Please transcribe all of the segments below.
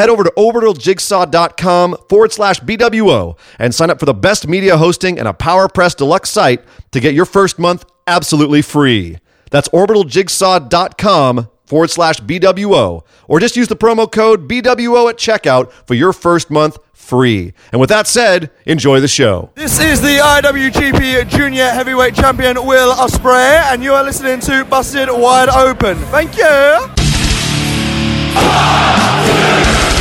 head over to orbitaljigsaw.com forward slash BWO and sign up for the best media hosting and a PowerPress Deluxe site to get your first month absolutely free. That's orbitaljigsaw.com forward slash BWO. Or just use the promo code BWO at checkout for your first month free. And with that said, enjoy the show. This is the IWGP Junior Heavyweight Champion Will Ospreay, and you are listening to Busted Wide Open. Thank you.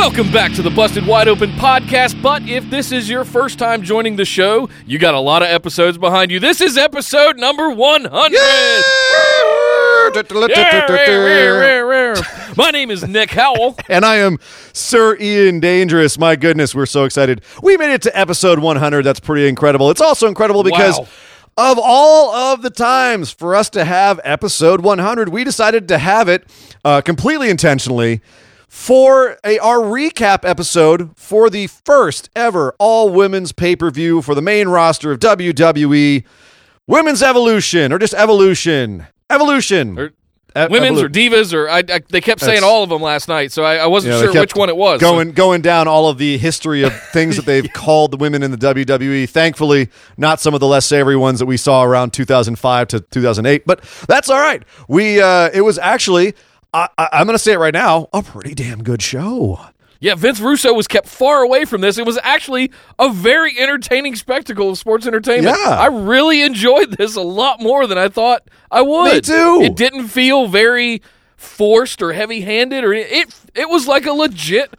Welcome back to the Busted Wide Open podcast. But if this is your first time joining the show, you got a lot of episodes behind you. This is episode number 100. My name is Nick Howell. And I am Sir Ian Dangerous. My goodness, we're so excited. We made it to episode 100. That's pretty incredible. It's also incredible because Wow. of all of the times for us to have episode 100, we decided to have it uh, completely intentionally for a our recap episode for the first ever all women's pay-per-view for the main roster of WWE Women's Evolution or just Evolution. Evolution. Or E- Women's Evolu- or divas, or I, I, they kept saying all of them last night, so I, I wasn't Yeah, they sure which one it was. Going going down all of the history of things that they've called the women in the WWE. Thankfully, not some of the less savory ones that we saw around 2005 to 2008, but that's all right. We uh, it was actually I, I, I'm going to say it right now, a pretty damn good show. Yeah, Vince Russo was kept far away from this. It was actually a very entertaining spectacle of sports entertainment. Yeah. I really enjoyed this a lot more than I thought I would. Me too. It didn't feel very forced or heavy-handed or it it was like a legit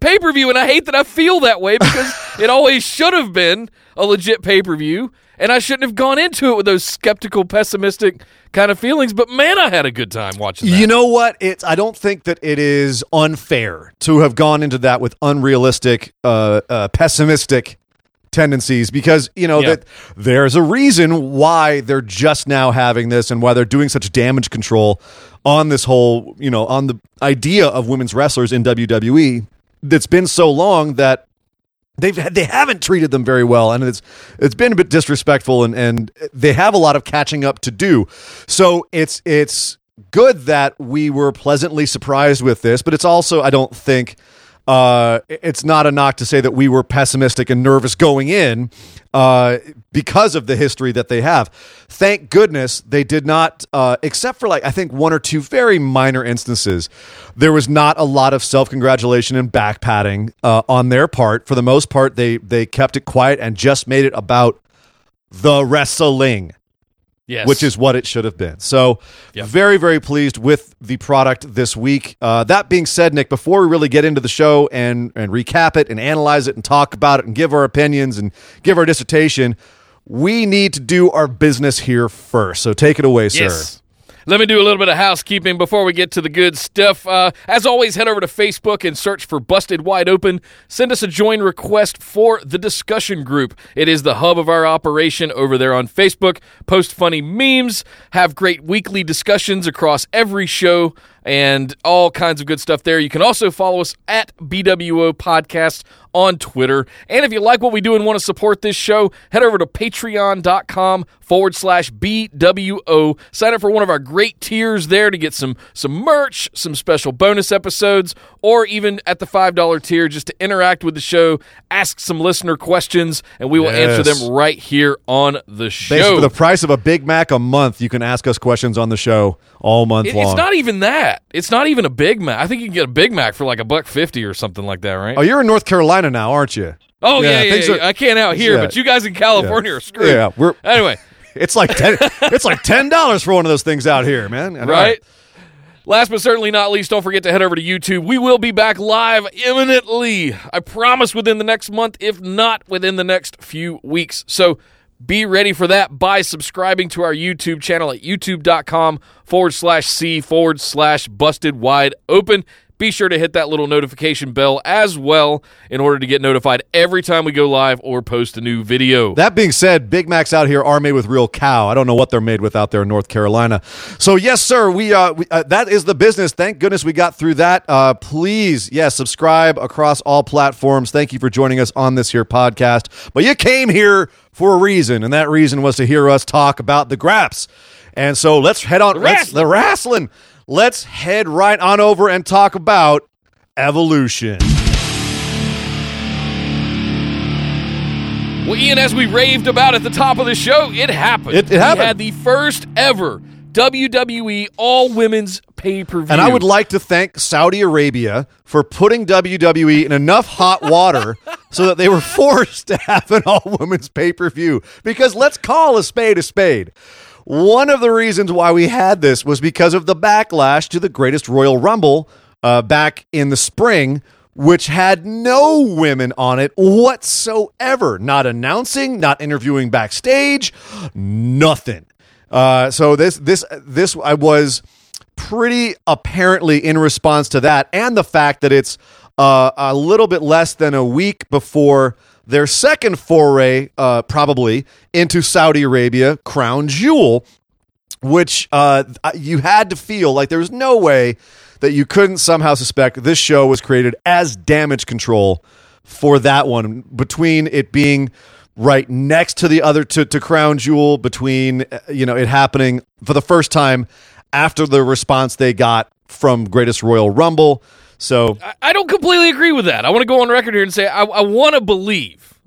pay-per-view and I hate that I feel that way because it always should have been a legit pay-per-view and I shouldn't have gone into it with those skeptical, pessimistic kind of feelings, but man, I had a good time watching that. You know what? It's I don't think that it is unfair to have gone into that with unrealistic, uh, uh, pessimistic tendencies because you know Yeah. that there's a reason why they're just now having this and why they're doing such damage control on this whole you know on the idea of women's wrestlers in WWE that's been so long that they've they haven't treated them very well and it's it's been a bit disrespectful and and they have a lot of catching up to do. So it's it's good that we were pleasantly surprised with this but it's also i don't think uh, it's not a knock to say that we were pessimistic and nervous going in uh, because of the history that they have. Thank goodness they did not, uh, except for like I think one or two very minor instances. There was not a lot of self congratulation and back patting uh, on their part. For the most part, they they kept it quiet and just made it about the wrestling yes. which is what it should have been. So, Yep. very, very pleased with the product this week. Uh, that being said, Nick, before we really get into the show and and recap it and analyze it and talk about it and give our opinions and give our dissertation, we need to do our business here first. So, take it away, sir. Let me do a little bit of housekeeping before we get to the good stuff. Uh, as always, head over to Facebook and search for Busted Wide Open. Send us a join request for the discussion group. It is the hub of our operation over there on Facebook. Post funny memes, have great weekly discussions across every show, and all kinds of good stuff there. You can also follow us at BWO Podcast on Twitter. And if you like what we do and want to support this show, head over to patreon.com forward slash BWO. Sign up for one of our great tiers there to get some, some merch, some special bonus episodes, or even at the $5 tier just to interact with the show, ask some listener questions, and we will answer them right here on the show. Basically, for the price of a Big Mac a month, you can ask us questions on the show all month It- long. it's not even that. It's not even a Big Mac. I think you can get a Big Mac for like a buck fifty or something like that, right? oh, you're in North Carolina now, aren't you? Oh yeah, yeah, things yeah. are- I can't out here, yeah. but you guys in California Yeah. are screwed. Yeah, we're- anyway, It's like ten. it's like ten dollars for one of those things out here, man. And, right? Last but certainly not least, don't forget to head over to YouTube. We will be back live imminently. I promise within the next month, if not within the next few weeks. So be ready for that by subscribing to our YouTube channel at youtube.com forward slash C forward slash busted wide open. Be sure to hit that little notification bell as well in order to get notified every time we go live or post a new video. That being said, Big Macs out here are made with real cow. I don't know what they're made with out there in North Carolina. So yes, sir, we, uh, we uh, that is the business. Thank goodness we got through that. Uh, please, yes, subscribe across all platforms. Thank you for joining us on this here podcast. But you came here for a reason, and that reason was to hear us talk about the Graps. And so let's head on. The let's, the wrestling let's head right on over and talk about evolution. Well, Ian, as we raved about at the top of the show, it happened. It, it happened. We had the first ever WWE All Women's Pay Per View. And I would like to thank Saudi Arabia for putting WWE in enough hot water so that they were forced to have an All Women's Pay Per View. Because let's call a spade a spade. One of the reasons why we had this was because of the backlash to the greatest Royal Rumble uh, back in the spring, which had no women on it whatsoever. Not announcing, not interviewing backstage, nothing. Uh, so this this this I was pretty apparently in response to that, and the fact that it's uh, a little bit less than a week before their second foray, uh, probably into Saudi Arabia, Crown Jewel, which uh, you had to feel like there was no way that you couldn't somehow suspect this show was created as damage control for that one. Between it being right next to the other to, to crown jewel between uh, you know it happening for the first time after the response they got from greatest royal rumble so I, don't completely agree with that. I want to go on record here and say I, I want to believe,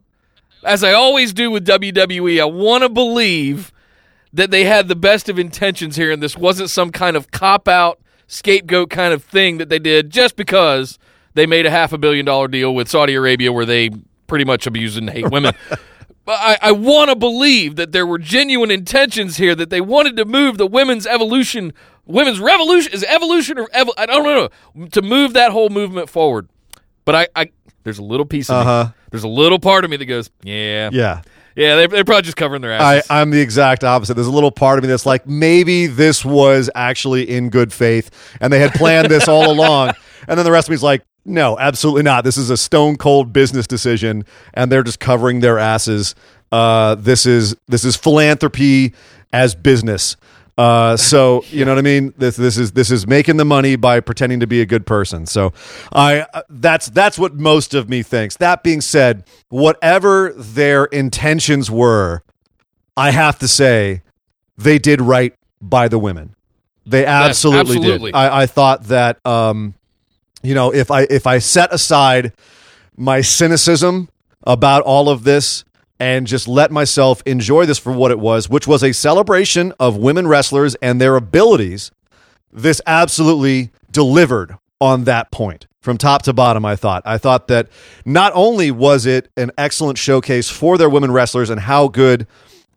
as I always do with WWE, I want to believe that they had the best of intentions here, and this wasn't some kind of cop out scapegoat kind of thing that they did just because they made a half a billion dollar deal with Saudi Arabia where they pretty much abuse and hate women. But I, I want to believe that there were genuine intentions here that they wanted to move the women's evolution women's revolution is evolution or evo- I don't know to move that whole movement forward. But I, I there's a little piece of uh-huh. me, there's a little part of me that goes, yeah, yeah. Yeah, they're, they're probably just covering their asses. I, I'm the exact opposite. There's a little part of me that's like, maybe this was actually in good faith and they had planned this all along. And then the rest of me's like, no, absolutely not. This is a stone cold business decision and they're just covering their asses. Uh, this is this is philanthropy as business. Uh, so you know what I mean. This this is this is making the money by pretending to be a good person. So I uh, that's that's what most of me thinks. That being said, whatever their intentions were, I have to say they did right by the women. They absolutely, absolutely. did. I, I thought that um, you know if I if I set aside my cynicism about all of this and just let myself enjoy this for what it was, which was a celebration of women wrestlers and their abilities. This absolutely delivered on that point from top to bottom. I thought. I thought that not only was it an excellent showcase for their women wrestlers and how good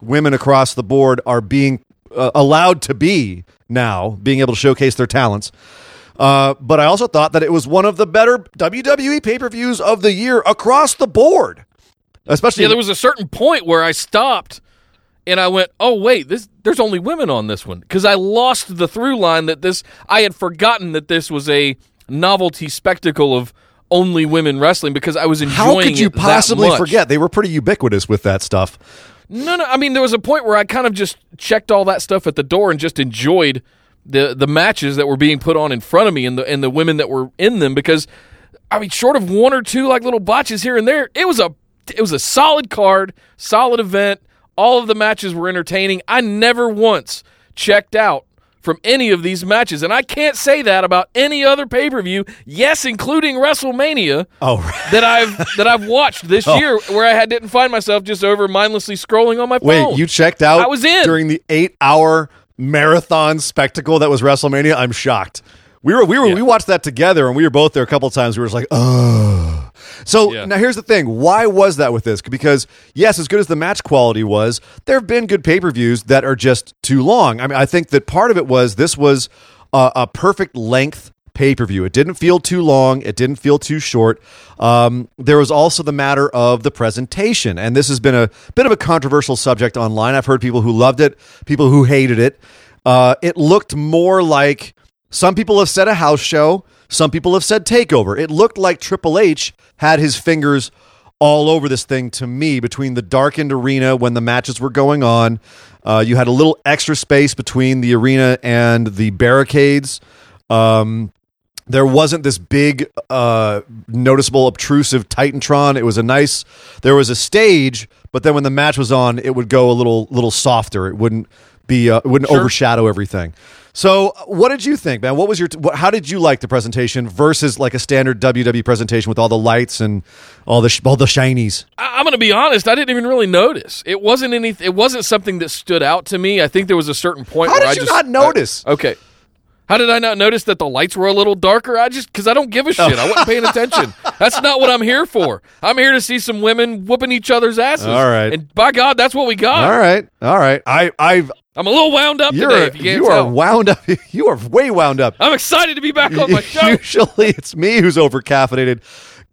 women across the board are being uh, allowed to be now, being able to showcase their talents. Uh, but I also thought that it was one of the better WWE pay per views of the year across the board. Especially, yeah, there was a certain point where I stopped and I went, "Oh wait, this there's only women on this one," because I lost the through line that this I had forgotten that this was a novelty spectacle of only women wrestling because I was enjoying. How could you possibly forget? They were pretty ubiquitous with that stuff. No, no. I mean, there was a point where I kind of just checked all that stuff at the door and just enjoyed the the matches that were being put on in front of me and the and the women that were in them because I mean, short of one or two like little botches here and there, it was a it was a solid card, solid event. All of the matches were entertaining. I never once checked out from any of these matches, and I can't say that about any other pay per view. Yes, including WrestleMania. Oh, right. that I've that I've watched this oh. year, where I had, didn't find myself just over mindlessly scrolling on my phone. Wait, you checked out? I was in during the eight hour marathon spectacle that was WrestleMania. I'm shocked. We were we were yeah. we watched that together, and we were both there a couple times. We were just like, oh. So yeah. now here's the thing: why was that with this? Because yes, as good as the match quality was, there have been good pay per views that are just too long. I mean, I think that part of it was this was a, a perfect length pay per view. It didn't feel too long. It didn't feel too short. Um, there was also the matter of the presentation, and this has been a bit of a controversial subject online. I've heard people who loved it, people who hated it. Uh, it looked more like some people have said a house show. Some people have said takeover. It looked like Triple H had his fingers all over this thing to me between the darkened arena when the matches were going on. Uh, you had a little extra space between the arena and the barricades. Um, there wasn't this big, uh, noticeable, obtrusive Titantron. It was a nice. There was a stage, but then when the match was on, it would go a little, little softer. It wouldn't be, uh, it wouldn't Sure. overshadow everything. So, what did you think, man? What was your? What, how did you like the presentation versus like a standard WWE presentation with all the lights and all the sh- all the shinies? I- I'm going to be honest. I didn't even really notice. It wasn't any. It wasn't something that stood out to me. I think there was a certain point How did I you just not notice? I- okay. How did I not notice that the lights were a little darker? I just because I don't give a shit. I wasn't paying attention. That's not what I'm here for. I'm here to see some women whooping each other's asses. All right. and by God, that's what we got. All right, all right. I, I've I'm a little wound up you're today. If you can't you tell. are wound up. You are way wound up. I'm excited to be back on my show. Usually it's me who's over caffeinated.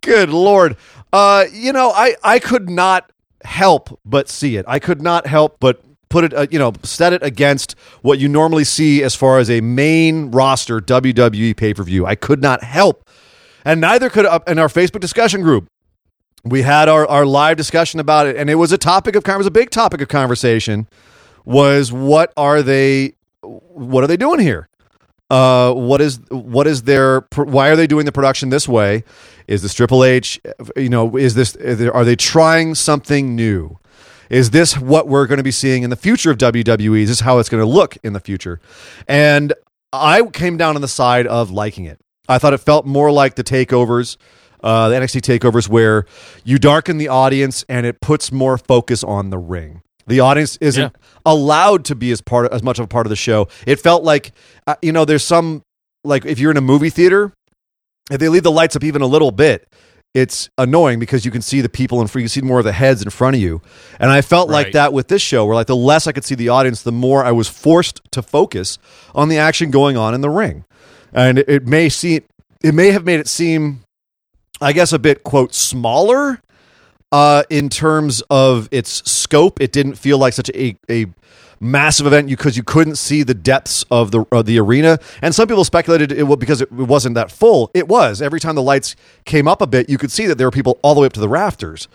Good lord. Uh, you know, I I could not help but see it. I could not help but put it, uh, you know, set it against what you normally see as far as a main roster WWE pay per view. I could not help, and neither could uh, in our Facebook discussion group. We had our, our live discussion about it, and it was a topic of it was a big topic of conversation. Was what are they? What are they doing here? uh, what is what is their why are they doing the production this way? Is this Triple H? You know, is this are they trying something new? Is this what we're going to be seeing in the future of WWE? Is this how it's going to look in the future? And I came down on the side of liking it. I thought it felt more like the takeovers, uh, the NXT takeovers, where you darken the audience and it puts more focus on the ring. The audience isn't Yeah. allowed to be as part as much of a part of the show. It felt like uh, you know, there's some like if you're in a movie theater, if they leave the lights up even a little bit, it's annoying because you can see the people in front. You can see more of the heads in front of you, and I felt like that with this show. Where like the less I could see the audience, the more I was forced to focus on the action going on in the ring, and it, it may seem it may have made it seem, I guess, a bit quote smaller uh, in terms of its scope. It didn't feel like such a, a massive event because you couldn't see the depths of the of the arena. And some people speculated it was because it wasn't that full. It was. Every time the lights came up a bit, you could see that there were people all the way up to the rafters.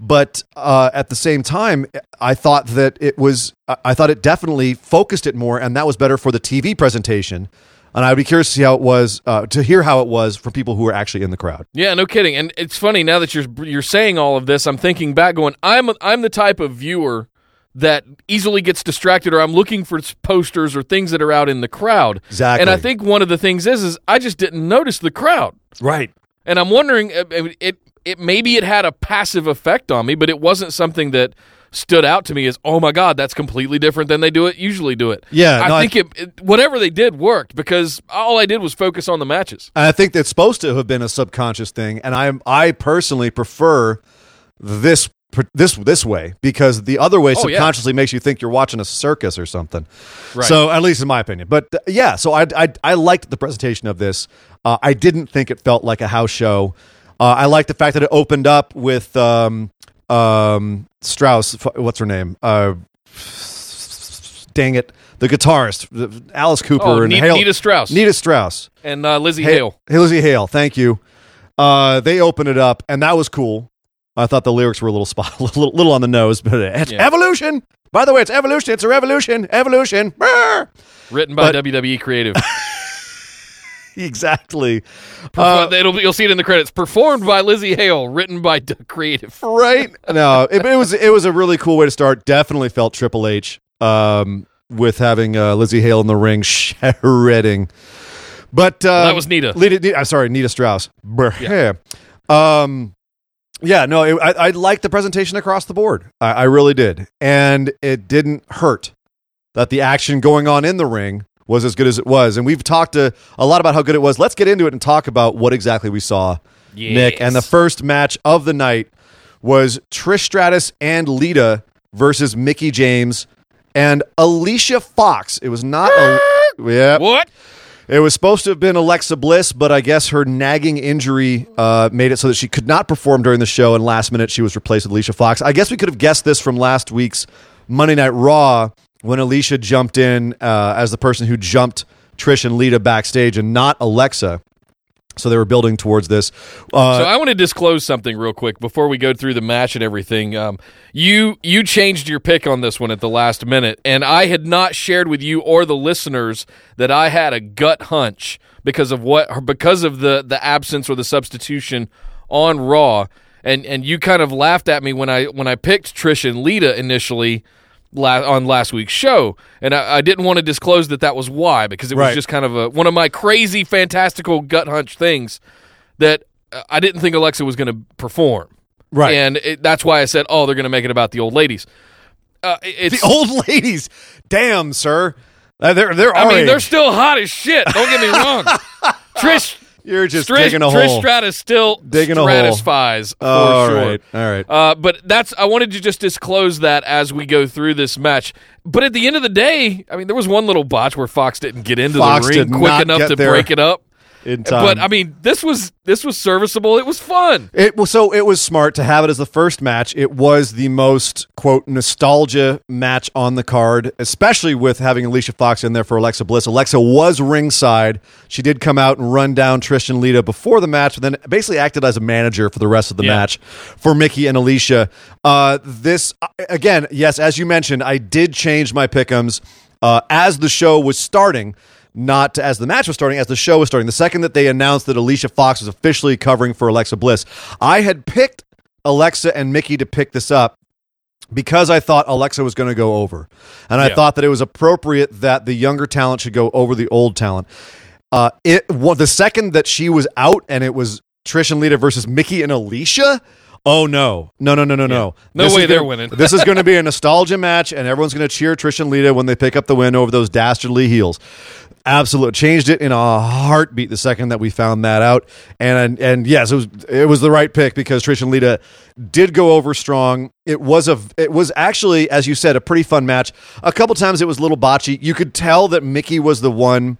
But uh, at the same time, I thought that it was. I- thought it definitely focused it more, and that was better for the TV presentation. And I would be curious to see how it was uh, to hear how it was for people who were actually in the crowd. Yeah, no kidding. And it's funny now that you're you're saying all of this. I'm thinking back, going, I'm I'm the type of viewer that easily gets distracted, or I'm looking for posters or things that are out in the crowd. Exactly. And I think one of the things is, is I just didn't notice the crowd, Right. and I'm wondering, uh, it it, it maybe it had a passive effect on me, but it wasn't something that stood out to me as, oh my god, that's completely different than they do it usually do it. Yeah, I no, I- think it, it whatever they did worked because all I did was focus on the matches. And I think that's supposed to have been a subconscious thing, and I I personally prefer this this this way because the other way Oh, yeah. subconsciously makes you think you're watching a circus or something. Right. So at least in my opinion, but uh, yeah, so I I, I liked the presentation of this. Uh, I didn't think it felt like a house show. Uh, I liked the fact that it opened up with um um Strauss. What's her name? Uh, dang it, the guitarist, Alice Cooper Oh, and Ne- Hale- Nita Strauss. Nita Strauss. and uh, Lzzy Hey- Hale. Lzzy Hale, thank you. Uh, they opened it up, and that was cool. I thought the lyrics were a little spot, a little, little on the nose, but it's Yeah. evolution. By the way, it's evolution. It's a revolution. Evolution. Brr. written by But- WWE Creative. Exactly. Perf- it'll you'll see it in the credits. Performed by Lzzy Hale, written by D- Creative. Right? No, it, it was it was a really cool way to start. Definitely felt Triple H um, with having uh, Lzzy Hale in the ring shredding. But uh, that was Nita. Lita, Nita- I'm sorry, Nita Strauss. Brr. Yeah. Um, yeah, no, it, I, I liked the presentation across the board. I, I really did, and it didn't hurt that the action going on in the ring was as good as it was. And we've talked a, a lot about how good it was. Let's get into it and talk about what exactly we saw, Nick. And the first match of the night was Trish Stratus and Lita versus Mickie James and Alicia Fox. It was not. a, yeah, What? It was supposed to have been Alexa Bliss, but I guess her nagging injury uh, made it so that she could not perform during the show, and last minute she was replaced with Alicia Fox. I guess we could have guessed this from last week's Monday Night Raw when Alicia jumped in uh, as the person who jumped Trish and Lita backstage and not Alexa. So they were building towards this. Uh, So I want to disclose something real quick before we go through the match and everything. Um, you you changed your pick on this one at the last minute, and I had not shared with you or the listeners that I had a gut hunch because of what because of the the absence or the substitution on Raw, and and you kind of laughed at me when I when I picked Trish and Lita initially. La- on last week's show, and I, I didn't want to disclose that that was why because it was Right. just kind of a one of my crazy, fantastical gut hunch things that uh, I didn't think Alexa was going to perform. Right. And it, that's why I said, oh, they're going to make it about the old ladies. Uh, it's, the old ladies. Damn, sir. Uh, they're they're I mean, they're still hot as shit. Don't get me wrong. Trish, You're just Trish, digging a Trish hole. Stratus still Digging a hole. stratifies for All sure. right, all right. Uh, but that's I wanted to just disclose that as we go through this match. But at the end of the day, I mean, there was one little botch where Fox didn't get into Fox the ring quick enough to there break it up. In time. But I mean, this was this was serviceable. It was fun. It was so it was smart to have it as the first match. It was the most quote nostalgia match on the card, especially with having Alicia Fox in there for Alexa Bliss. Alexa was ringside. She did come out and run down Trish and Lita before the match, but then basically acted as a manager for the rest of the Yeah. match for Mickie and Alicia. Uh, this uh, again, yes, as you mentioned, I did change my pickums uh, as the show was starting not as the match was starting, as the show was starting. The second that they announced that Alicia Fox was officially covering for Alexa Bliss, I had picked Alexa and Mickie to pick this up because I thought Alexa was going to go over. And I Yeah. thought that it was appropriate that the younger talent should go over the old talent. Uh, it well, the second that she was out and it was Trish and Lita versus Mickie and Alicia. Oh no, no, no, no, no, no! No This way they're gonna- winning. this is going to be a nostalgia match, and everyone's going to cheer Trish and Lita when they pick up the win over those dastardly heels. Absolutely changed it in a heartbeat the second that we found that out, and and yes, it was it was the right pick because Trish and Lita did go over strong. It was a it was actually as you said a pretty fun match. A couple times it was a little botchy. You could tell that Mickie was the one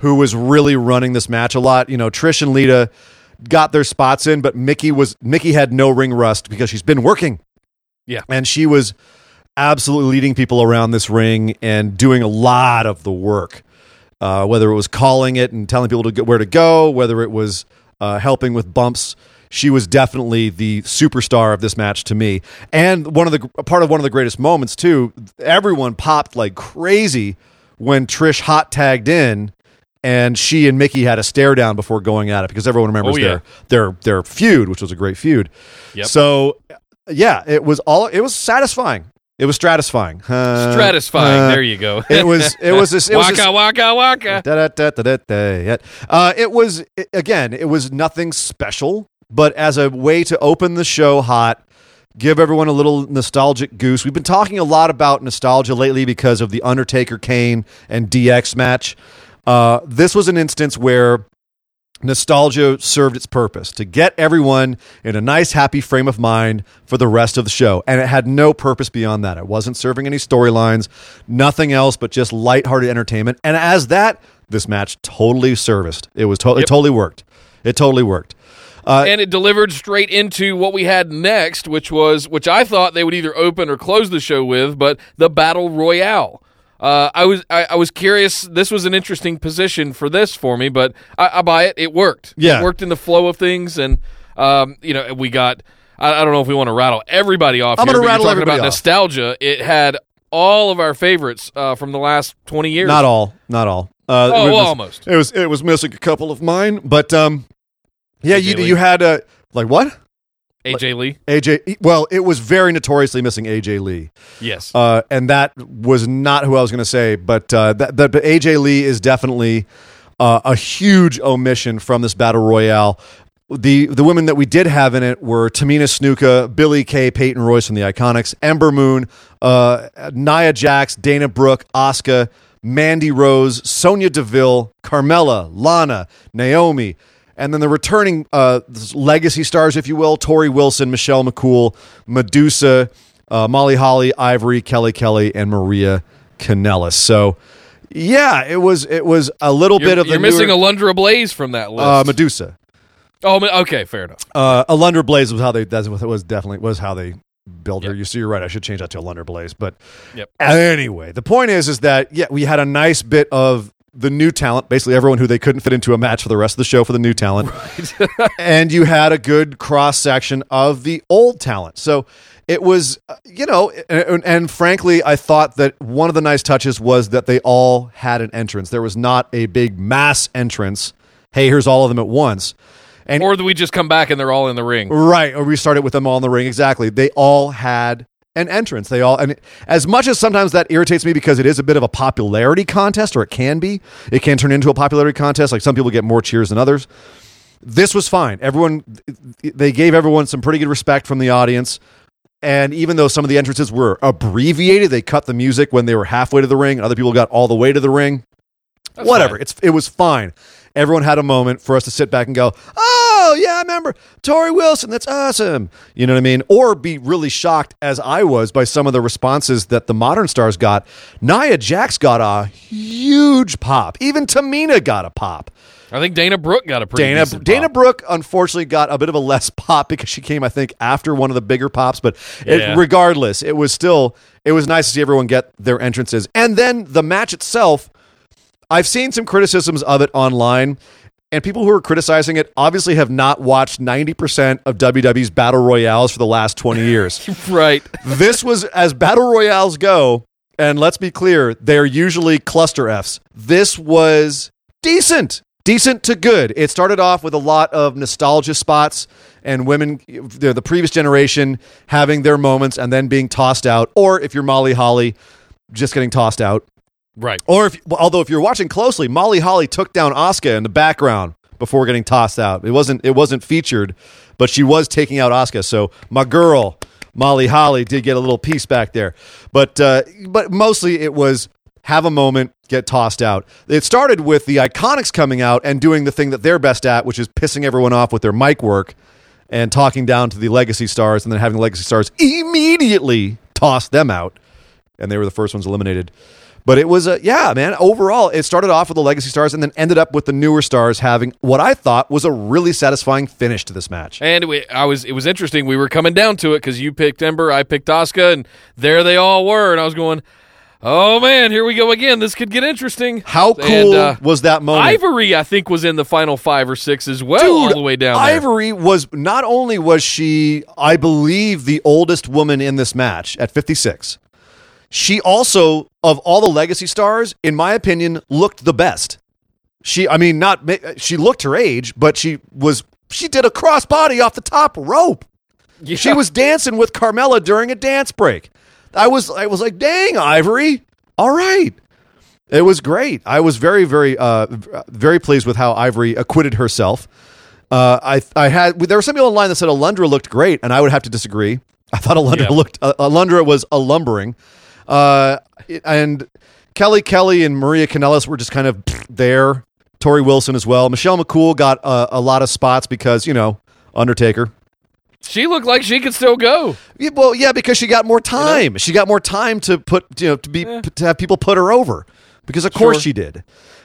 who was really running this match a lot. You know, Trish and Lita got their spots in, but Mickie was Mickie had no ring rust because she's been working. Yeah. And she was absolutely leading people around this ring and doing a lot of the work. Uh, whether it was calling it and telling people to get where to go, whether it was uh, helping with bumps, she was definitely the superstar of this match to me. And one of the part of one of the greatest moments too. Everyone popped like crazy when Trish hot tagged in and she and Mickie had a stare down before going at it because everyone remembers Oh, yeah. their their their feud, which was a great feud. Yep. So yeah, it was all it was satisfying. It was stratifying. Uh, Stratisfying. uh, there you go. It was it was this, it was waka this, waka waka. Da, da, da. Uh, it was it- again. It was nothing special, but as a way to open the show hot, give everyone a little nostalgic goose. We've been talking a lot about nostalgia lately because of the Undertaker Kane and DX match. Uh, this was an instance where nostalgia served its purpose to get everyone in a nice, happy frame of mind for the rest of the show. And it had no purpose beyond that. It wasn't serving any storylines, nothing else but just lighthearted entertainment. And as that, this match totally serviced. It was to- it totally worked. It totally worked. Uh, and it delivered straight into what we had next, which was which I thought they would either open or close the show with, but the battle royale. Uh, I was I, I was curious. This was an interesting position for this for me, but I, I buy it. It worked. Yeah. it worked in the flow of things, and um, you know we got. I, I don't know if we want to rattle everybody off. I'm but you're rattle talking everybody about off. nostalgia. It had all of our favorites uh, from the last twenty years. Not all, not all. Uh, Oh, it was- almost. It was it was missing a couple of mine, but um, yeah, you you had uh, like what AJ Lee. AJ? Well, it was very notoriously missing AJ Lee. Yes. Uh, and that was not who I was going to say, but uh, that, that but AJ Lee is definitely uh, a huge omission from this battle royale. The the women that we did have in it were Tamina Snuka, Billie Kay, Peyton Royce from the Iconics, Ember Moon, uh, Nia Jax, Dana Brooke, Asuka, Mandy Rose, Sonya Deville, Carmella, Lana, Naomi, and then the returning uh, legacy stars, if you will, Torrie Wilson, Michelle McCool, Medusa, uh, Molly Holly, Ivory, Kelly Kelly, and Maria Kanellis. So, Yeah, it was it was a little You're, bit of the you're missing newer- Alundra Blaze from that list. uh, Medusa. oh, okay, fair enough. Uh, Alundra Blaze was how they that was, definitely was how they built her. You see, you're right. I should change that to Alundra Blaze. But Yep. anyway, the point is, is that yeah, we had a nice bit of the new talent, basically everyone who they couldn't fit into a match for the rest of the show for the new talent, and you had a good cross section of the old talent. So it was, uh, you know, and, and frankly, I thought that one of the nice touches was that they all had an entrance. There was not a big mass entrance. Hey, here's all of them at once. And Or do we just come back and they're all in the ring? Right, or we started with them all in the ring. Exactly. They all had an entrance. They all, and as much as sometimes that irritates me because it is a bit of a popularity contest, or it can be, it can turn into a popularity contest. Like some people get more cheers than others. This was fine. Everyone, they gave everyone some pretty good respect from the audience. And even though some of the entrances were abbreviated, they cut the music when they were halfway to the ring, and other people got all the way to the ring. That's Whatever. fine. It's it was fine. Everyone had a moment for us to sit back and go, "Oh Oh, yeah, I remember Torrie Wilson. That's awesome." You know what I mean? Or be really shocked, as I was, by some of the responses that the modern stars got. Nia Jax got a huge pop. Even Tamina got a pop. I think Dana Brooke got a pretty Dana Dana. Brooke unfortunately got a bit of a less pop because she came, I think, after one of the bigger pops. But it, regardless, it was still it was nice to see everyone get their entrances. And then the match itself, I've seen some criticisms of it online, and people who are criticizing it obviously have not watched ninety percent of WWE's battle royales for the last twenty years. right. this was as battle royales go, and let's be clear, they're usually cluster Fs. This was decent. Decent to good. It started off with a lot of nostalgia spots and women, the, the previous generation, having their moments and then being tossed out. Or if you're Molly Holly, just getting tossed out. Right. Or if, although if you're watching closely, Molly Holly took down Asuka in the background before getting tossed out. It wasn't it wasn't featured, but she was taking out Asuka. So my girl Molly Holly did get a little piece back there, but uh, but mostly it was have a moment, get tossed out. It started with the Iconics coming out and doing the thing that they're best at, which is pissing everyone off with their mic work and talking down to the Legacy Stars, and then having the Legacy Stars immediately toss them out and they were the first ones eliminated. But it was a yeah, man. Overall, it started off with the legacy stars and then ended up with the newer stars having what I thought was a really satisfying finish to this match. And we, I was, it was interesting. We were coming down to it because you picked Ember, I picked Asuka, and there they all were. And I was going, "Oh man, here we go again. This could get interesting." How And, cool uh, was that moment? Ivory, I think, was in the final five or six as well, all the way down there. Ivory was not only was she, I believe, the oldest woman in this match at 56. She also, of all the legacy stars, in my opinion, looked the best. She, I mean, not she looked her age, but she was she did a crossbody off the top rope. Yeah. She was dancing with Carmella during a dance break. I was I was like, dang, Ivory. All right. It was great. I was very, very, uh, very pleased with how Ivory acquitted herself. Uh, I, I had there were some people online that said Alundra looked great, and I would have to disagree. I thought Alundra Yeah. looked uh, Alundra was a lumbering, uh, and Kelly Kelly and Maria Kanellis were just kind of there. Torrie Wilson as well. Michelle McCool got uh, a lot of spots because you know Undertaker. She looked like she could still go. Yeah, well, yeah, because she got more time. She got more time to put, you know, to be to have people put her over. Because of course Sure. she did.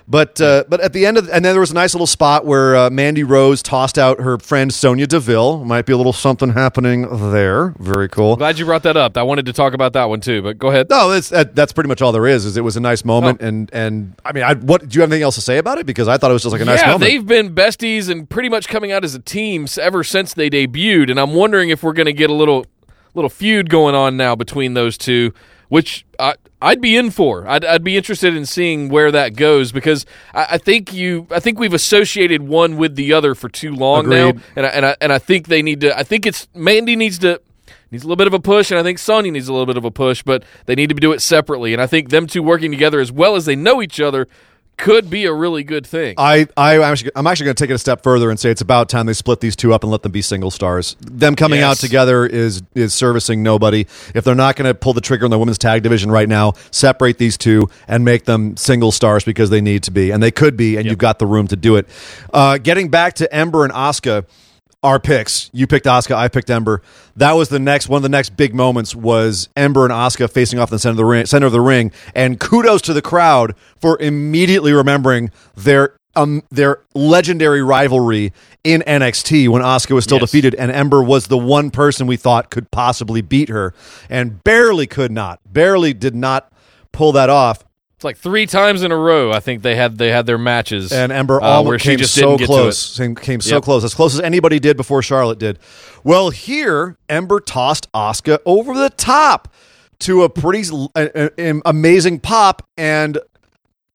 But uh, but at the end of and then there was a nice little spot where uh, Mandy Rose tossed out her friend Sonya Deville. Might be a little something happening there. Very cool. Glad you brought that up. I wanted to talk about that one too, but go ahead. No, that's that, that's pretty much all there is. Is it was a nice moment Oh. and and I mean, I what do you have anything else to say about it? Because I thought it was just like a nice yeah, moment. they've been besties and pretty much coming out as a team ever since they debuted, and I'm wondering if we're going to get a little little feud going on now between those two, which I, I'd be in for. I'd, I'd be interested in seeing where that goes because I, I think you, I think we've associated one with the other for too long now, and I, and I, and I think they need to. I think it's Mandy needs to. Needs a little bit of a push, and I think Sonya needs a little bit of a push, but they need to do it separately. And I think them two working together as well as they know each other could be a really good thing. I, I I'm actually, I'm actually going to take it a step further and say it's about time they split these two up and let them be single stars. Them coming out together is is servicing nobody. If they're not going to pull the trigger on the women's tag division right now, separate these two and make them single stars because they need to be, and they could be, and you've got the room to do it. Uh, getting back to Ember and Asuka. Our picks. You picked Asuka, I picked Ember. That was the next one of the next big moments was Ember and Asuka facing off in the center of the ring, center of the ring, and kudos to the crowd for immediately remembering their um, their legendary rivalry in NXT when Asuka was still Yes. defeated and Ember was the one person we thought could possibly beat her and barely could not, barely did not pull that off. It's like three times in a row. I think they had they had their matches, And Ember uh, almost where she came just so close, came so Yep. close, as close as anybody did before Charlotte did. Well, here Ember tossed Asuka over the top to a pretty l- a- a- amazing pop and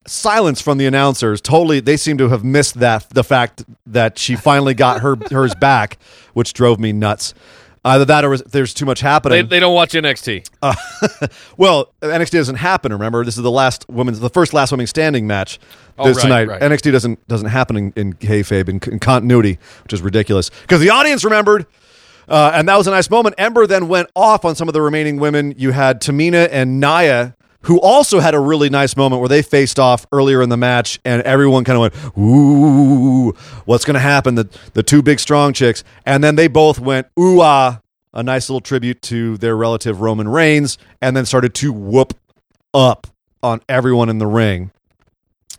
silence from the announcers. Totally, they seem to have missed that the fact that she finally got her hers back, which drove me nuts. Either that or there's too much it. They, happening. they don't watch NXT. well, NXT doesn't happen. Remember, this is the last women's, the first last women's standing match Oh, right, tonight. right. NXT doesn't doesn't happen in, in kayfabe in, in continuity, which is ridiculous because the audience remembered. Uh, and that was a nice moment. Ember then went off on some of the remaining women. You had Tamina and Nia, who also had a really nice moment where they faced off earlier in the match, and everyone kind of went, "Ooh, what's going to happen?" The the two big strong chicks, and then they both went, "Ooh ah," a nice little tribute to their relative Roman Reigns, and then started to whoop up on everyone in the ring.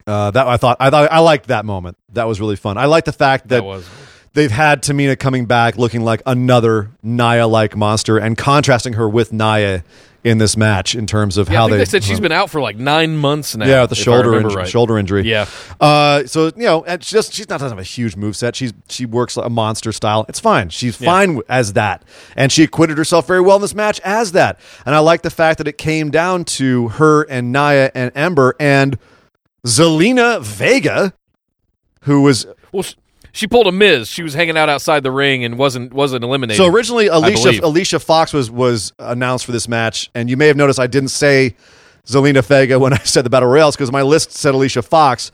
Uh, that I thought I thought I liked that moment. That was really fun. I like the fact that That they've had Tamina coming back looking like another Nia like monster and contrasting her with Nia in this match in terms of Yeah, how they, they said she's been out for like nine months now. yeah, with the shoulder injury, right. shoulder injury. Yeah. Uh, so you know, she just she's not doesn't have a huge moveset. She's she works like a monster style. It's fine. She's Yeah. fine as that, and she acquitted herself very well in this match as that. And I like the fact that it came down to her and Nia and Ember and Zelina Vega, who was Well, she pulled a Miz. She was hanging out outside the ring and wasn't wasn't eliminated. So originally, Alicia. Alicia Fox was was announced for this match, and you may have noticed I didn't say Zelina Vega when I said the battle royals because my list said Alicia Fox.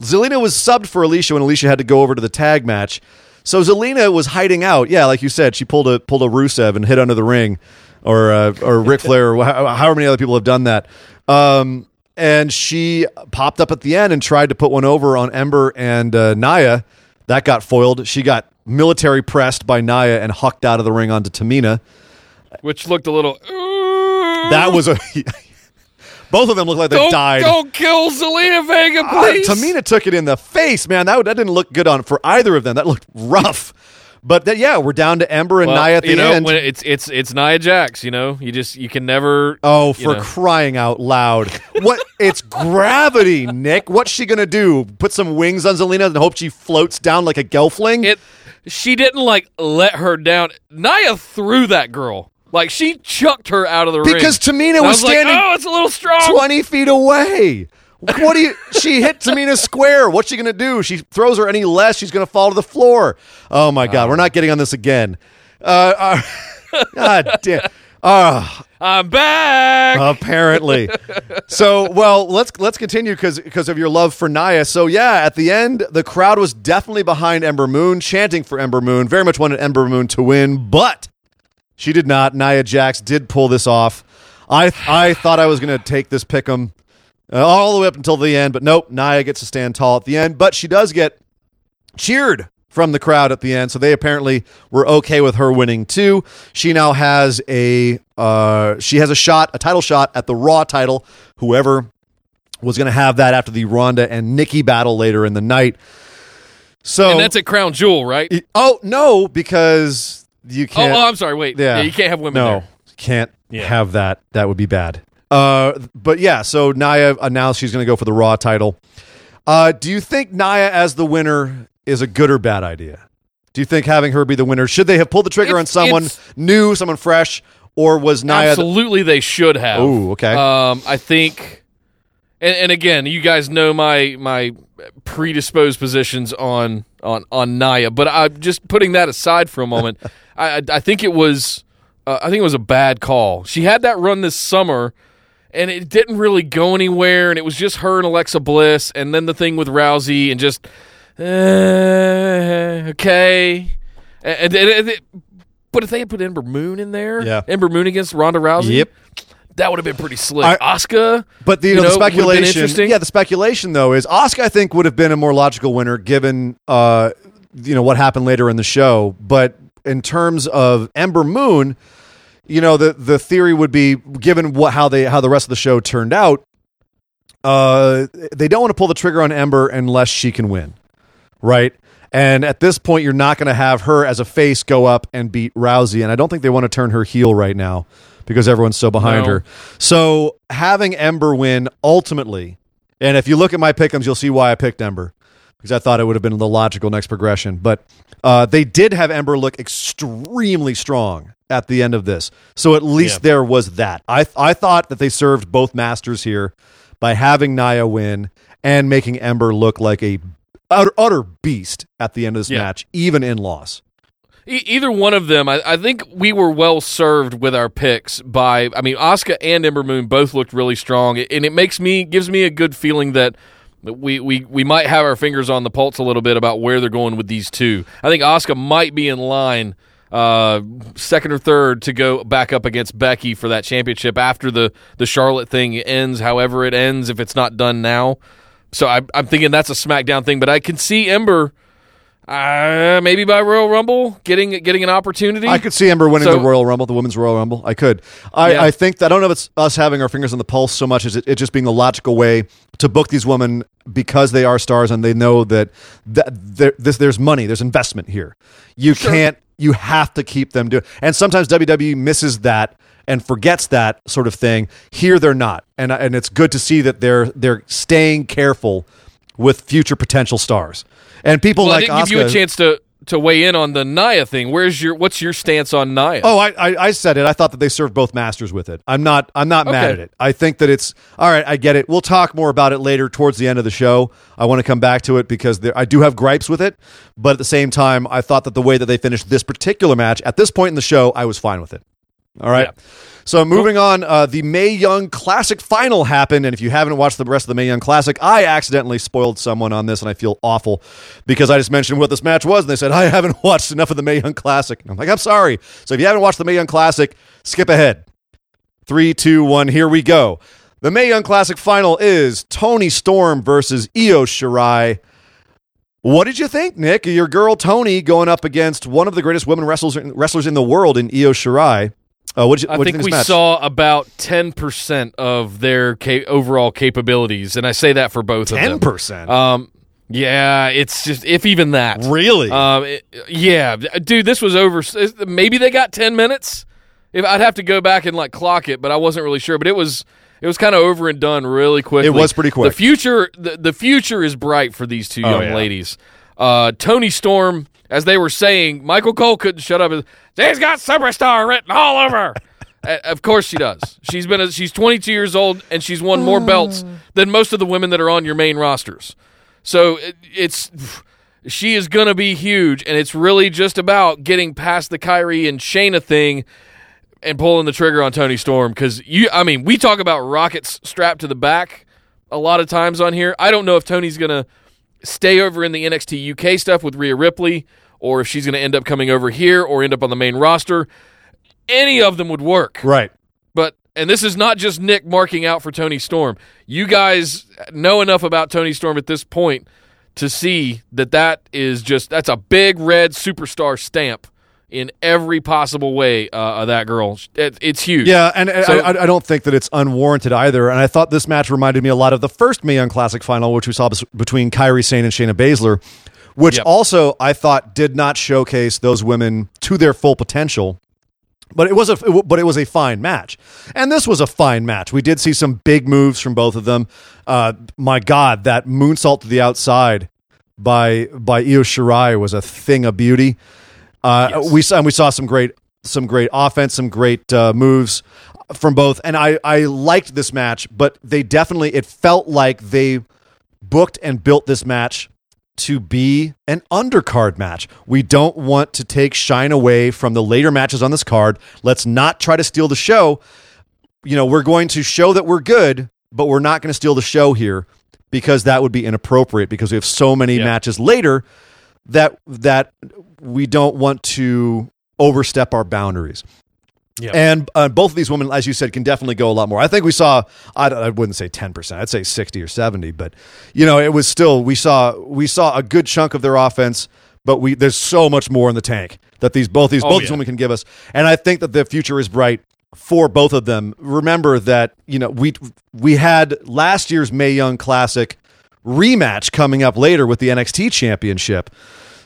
Zelina was subbed for Alicia when Alicia had to go over to the tag match. So Zelina was hiding out. Yeah, like you said, she pulled a pulled a Rusev and hid under the ring, or uh, or Ric Flair, or how- however many other people have done that. Um, and she popped up at the end and tried to put one over on Ember and uh, Nia. That got foiled. She got military pressed by Nia and hucked out of the ring onto Tamina. which looked a little. That was a. both of them looked like they don't, died. Don't kill Zelina Vega, Uh, please. Tamina took it in the face, man. That that didn't look good on for either of them. That looked rough. But that, yeah, we're down to Ember and Well, Nia at the you know, end. when it's it's it's Nia Jax. You know, you just you can never. Oh, for know. crying out loud. What? It's gravity, Nick. What's she going to do? Put some wings on Zelina and hope she floats down like a gelfling? it she didn't like let her down. Nia threw that girl. Like she chucked her out of the ring. Because Tamina was like, standing oh, it's a little strong. 20 feet away. What do you? She hit Tamina square. What's she going to do? She throws her any less, she's going to fall to the floor. Oh, my God. We're not getting on this again. Uh, uh, God damn. Uh, I'm back. apparently. So, well, let's let's continue because because of your love for Nia. So, yeah, at the end, the crowd was definitely behind Ember Moon, chanting for Ember Moon. Very much wanted Ember Moon to win, but she did not. Nia Jax did pull this off. I I thought I was going to take this pick'em uh, all the way up until the end, but nope. Nia gets to stand tall at the end, but she does get cheered from the crowd at the end. So they apparently were okay with her winning too. She now has a uh, she has a shot, a title shot at the Raw title. Whoever was going to have that after the Ronda and Nikki battle later in the night. So and that's a Crown Jewel, right? oh no, because you Oh, can't. oh, I'm sorry. Wait. Yeah. you can't have women no, there. can't Yeah. have that. That would be bad. Uh, but yeah, so Nia announced she's going to go for the Raw title. Uh, do you think Nia as the winner is a good or bad idea? Do you think having her be the winner should they have pulled the trigger on someone new, someone fresh, or was Nia? the- Absolutely, they should have. Ooh, okay. Um, I think, and, and again, you guys know my my predisposed positions on on on Naya, but I'm just putting that aside for a moment. I I, I think it was uh, I think it was a bad call. She had that run this summer. And it didn't really go anywhere, and it was just her and Alexa Bliss, and then the thing with Rousey, and just uh, okay. And, and- and it- but if they had put Ember Moon in there, Yeah. Ember Moon against Ronda Rousey, Yep. that would have been pretty slick. Asuka, But the, you know, the know, would've been speculation, interesting. yeah, the speculation though is Asuka. I think would have been a more logical winner given uh, you know what happened later in the show. But in terms of Ember Moon, you know the the theory would be given what how they how the rest of the show turned out. Uh, they don't want to pull the trigger on Ember unless she can win, right? And at this point, you're not going to have her as a face go up and beat Rousey, and I don't think they want to turn her heel right now because everyone's so behind No. her. So having Ember win ultimately, and if you look at my pickums, you'll see why I picked Ember because I thought it would have been the logical next progression. But uh, they did have Ember look extremely strong at the end of this, so at least Yeah. there was that. I I thought that they served both masters here by having Nia win and making Ember look like a utter, utter beast at the end of this Yeah. match, even in loss. E- either one of them, I, I think we were well served with our picks. By, I mean, Asuka and Ember Moon both looked really strong, and it makes me gives me a good feeling that we we we might have our fingers on the pulse a little bit about where they're going with these two. I think Asuka might be in line. Uh, second or third to go back up against Becky for that championship after the the Charlotte thing ends, however it ends, if it's not done now. So I, I'm thinking that's a SmackDown thing, but I can see Ember, uh, maybe by Royal Rumble getting getting an opportunity. I could see Ember winning So- the Royal Rumble, the Women's Royal Rumble. I could. I, Yeah. I think that I don't know if it's us having our fingers on the pulse so much as it, it just being the logical way to book these women because they are stars and they know that, that there, this, there's money, there's investment here. You can't. You have to keep them doing. And sometimes WWE misses that and forgets that sort of thing. Here they're not, and and it's good to see that they're they're staying careful with future potential stars. And people well, I like didn't give you a chance to to weigh in on the Nia thing. Where's your what's your stance on Nia? Oh, I, I I said it. I thought that they served both masters with it. I'm not I'm not mad at it. I think that it's all right. I get it. We'll talk more about it later towards the end of the show. I want to come back to it because there, I do have gripes with it, but at the same time, I thought that the way that they finished this particular match at this point in the show, I was fine with it. All right. Yeah. So moving on, uh, the Mae Young Classic final happened, and if you haven't watched the rest of the Mae Young Classic, I accidentally spoiled someone on this, and I feel awful because I just mentioned what this match was, and they said I haven't watched enough of the Mae Young Classic. And I'm like, I'm sorry. So if you haven't watched the Mae Young Classic, skip ahead. Three, two, one, here we go. The Mae Young Classic final is Toni Storm versus Io Shirai. What did you think, Nick? Your girl Toni going up against one of the greatest women wrestlers wrestlers in the world in Io Shirai. Uh, what you, I think we think of match? saw about ten percent of their ca- overall capabilities, and I say that for both of ten them. percent. Um, yeah, it's just if even that. really? Um, it- yeah, dude, this was over. Maybe they got ten minutes. If I'd have to go back and like clock it, but I wasn't really sure. But it was it was kind of over and done really quickly. It was pretty quick. The future the, the future is bright for these two Oh, young yeah. ladies. Uh, Toni Storm, as they were saying, Michael Cole couldn't shut up. She's got superstar written all over. her." Of course she does. She's been a, she's 22 years old and she's won more mm. belts than most of the women that are on your main rosters. So it, it's she is going to be huge, and it's really just about getting past the Kairi and Shayna thing and pulling the trigger on Toni Storm. Because you, I mean, we talk about rockets strapped to the back a lot of times on here. I don't know if Toni's going to stay over in the NXT UK stuff with Rhea Ripley, or if she's going to end up coming over here or end up on the main roster. Any of them would work. right. But and this is not just Nick marking out for Toni Storm. You guys know enough about Toni Storm at this point to see that that is just that's a big red superstar stamp in every possible way uh, of that girl. It, it's huge. Yeah, and and So- I, I don't think that it's unwarranted either. And I thought this match reminded me a lot of the first Mae Young Classic final, which we saw between Kairi Sane and Shayna Baszler, which Yep. also I thought did not showcase those women to their full potential. But it was a but it was a fine match, and this was a fine match. We did see some big moves from both of them. Uh, my God, that moonsault to the outside by by Io Shirai was a thing of beauty. Uh, Yes. We saw and we saw some great some great offense, some great uh, moves from both, and I I liked this match, but they definitely it felt like they booked and built this match to be an undercard match. We don't want to take shine away from the later matches on this card. Let's not try to steal the show. You know, we're going to show that we're good, but we're not going to steal the show here because that would be inappropriate because we have so many matches later that that we don't want to overstep our boundaries. Yeah. And uh, both of these women, as you said, can definitely go a lot more. I think we saw, I, I wouldn't say 10%, I'd say 60 or 70, but you know, it was still, we saw, we saw a good chunk of their offense but we there's so much more in the tank that these both these Oh, both these women can give us, and I think that the future is bright for both of them. Remember that you know we we had last year's Mae Young Classic rematch coming up later with the NXT Championship,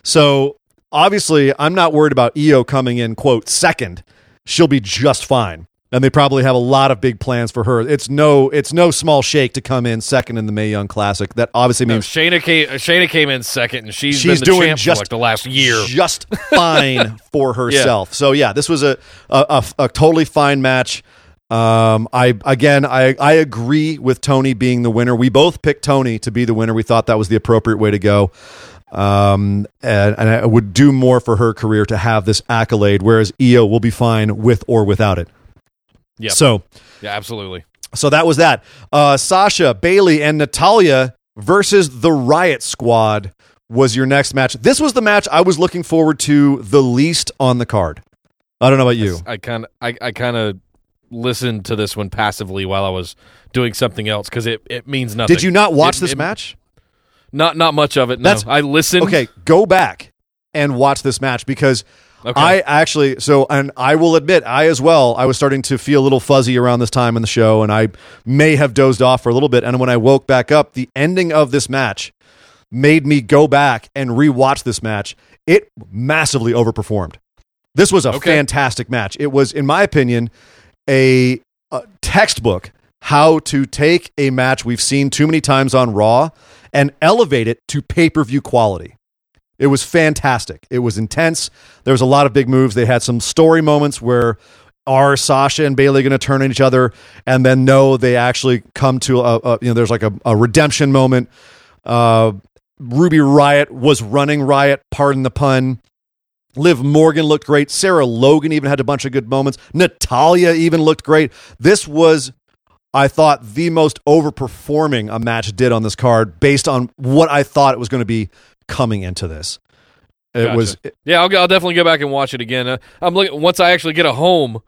so obviously I'm not worried about Io coming in quote second. She'll be just fine. And they probably have a lot of big plans for her. It's no, it's no small shake to come in second in the Mae Young Classic. That obviously No, means Shayna came. Shayna came in second, and she's, she's been the doing champ just like the last year. just fine for herself. So yeah, this was a a, a, a totally fine match. Um, I again, I I agree with Toni being the winner. We both picked Toni to be the winner. We thought that was the appropriate way to go. Um, and, and I would do more for her career to have this accolade, whereas Io will be fine with or without it. Yeah. So Yeah, absolutely. so that was that. Uh, Sasha, Bayley, and Natalya versus the Riott Squad was your next match. This was the match I was looking forward to the least on the card. I don't know about you. I kind of I, I kind of listened to this one passively while I was doing something else because it, it means nothing. Did you not watch It- this it- match? Not not much of it. No, That's- I listened. Okay, go back and watch this match because Okay. I actually so and I will admit I as well I was starting to feel a little fuzzy around this time in the show and I may have dozed off for a little bit and when I woke back up the ending of this match made me go back and rewatch this match it massively overperformed this was a Okay. fantastic match it was in my opinion a, a textbook how to take a match we've seen too many times on Raw and elevate it to pay-per-view quality it was fantastic. It was intense. There was a lot of big moves. They had some story moments where are Sasha and Bayley going to turn on each other, and then no, they actually come to a, a you know there's like a, a redemption moment. Uh, Ruby Riott was running Riot. Pardon the pun. Liv Morgan looked great. Sarah Logan even had a bunch of good moments. Natalya even looked great. This was, I thought, the most overperforming a match did on this card based on what I thought it was going to be coming into this. It Gotcha. was Yeah, I'll, I'll definitely go back and watch it again. Uh, I'm looking once I actually get a home,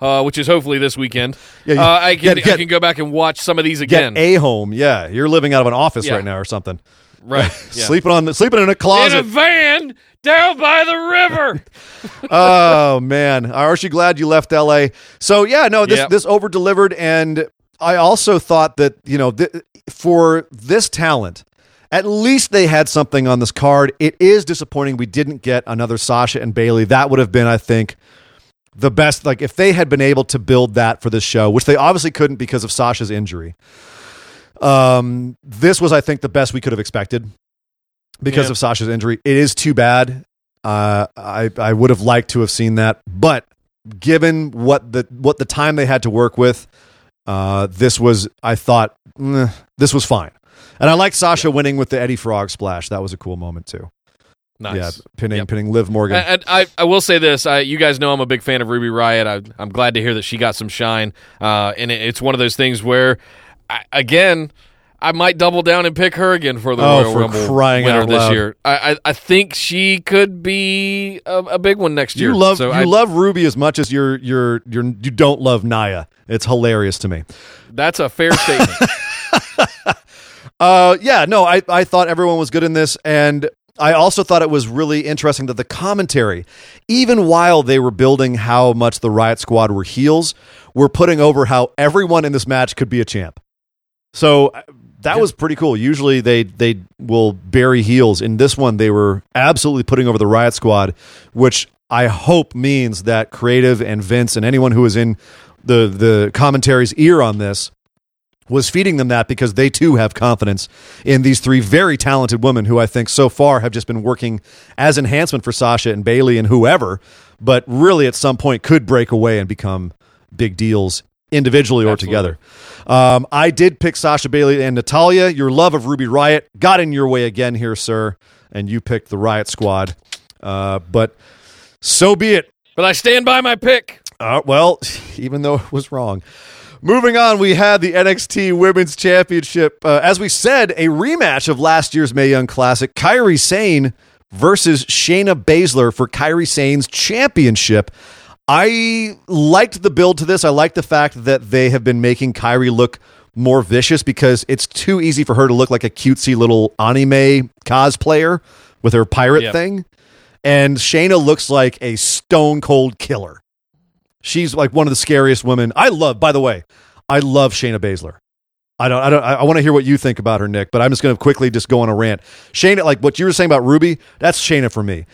uh, which is hopefully this weekend. Yeah, you- uh, I can get- get- I can go back and watch some of these get again. a home. Yeah, you're living out of an office Yeah. right now or something. right. Yeah. Sleeping on the sleeping in a closet in a van down by the river. oh man, aren't you glad you left L.A.? So yeah, no, this Yep. this over delivered, and I also thought that you know th- for this talent. At least they had something on this card. It is disappointing we didn't get another Sasha and Bayley. That would have been, I think, the best. Like if they had been able to build that for this show, which they obviously couldn't because of Sasha's injury. Um, this was, I think, the best we could have expected because Yeah. of Sasha's injury. It is too bad. Uh, I I would have liked to have seen that, but given what the what the time they had to work with, uh, this was I thought this was fine, and I like Sasha winning with the Eddie Frog splash. That was a cool moment too. Nice. Yeah, pinning Yep. pinning Liv Morgan. And, and I, I will say this: I, you guys know I'm a big fan of Ruby Riott. I, I'm glad to hear that she got some shine. Uh, and it, it's one of those things where, I, again, I might double down and pick her again for the Oh, Royal for Rumble crying winner this year. I, I, I think she could be a, a big one next year. you love so you I, love Ruby as much as you're you're you're you don't love Nia. It's hilarious to me. That's a fair statement. Uh, yeah, no, I, I thought everyone was good in this, and I also thought it was really interesting that the commentary, even while they were building how much the Riott Squad were heels, were putting over how everyone in this match could be a champ. So that was pretty cool. Usually they they will bury heels. In this one, they were absolutely putting over the Riott Squad, which I hope means that creative and Vince and anyone who was in the the commentary's ear on this was feeding them that because they too have confidence in these three very talented women who I think so far have just been working as enhancement for Sasha and Bayley and whoever, but really at some point could break away and become big deals individually or Absolutely. together. Um, I did pick Sasha Bayley and Natalya. Your love of Ruby Riott got in your way again here, sir, and you picked the Riott Squad. Uh, but so be it. but I stand by my pick. Uh, well, even though it was wrong. Moving on, we had the NXT Women's Championship. Uh, as we said, a rematch of last year's Mae Young Classic. Kairi Sane versus Shayna Baszler for Kairi Sane's championship. I liked the build to this. I like the fact that they have been making Kairi look more vicious because it's too easy for her to look like a cutesy little anime cosplayer with her pirate Yep. thing. and Shayna looks like a stone cold killer. She's like one of the scariest women. I love, by the way, I love Shayna Baszler. I don't, I don't, I want to hear what you think about her, Nick, but I'm just going to quickly just go on a rant. Shayna, like what you were saying about Ruby, that's Shayna for me.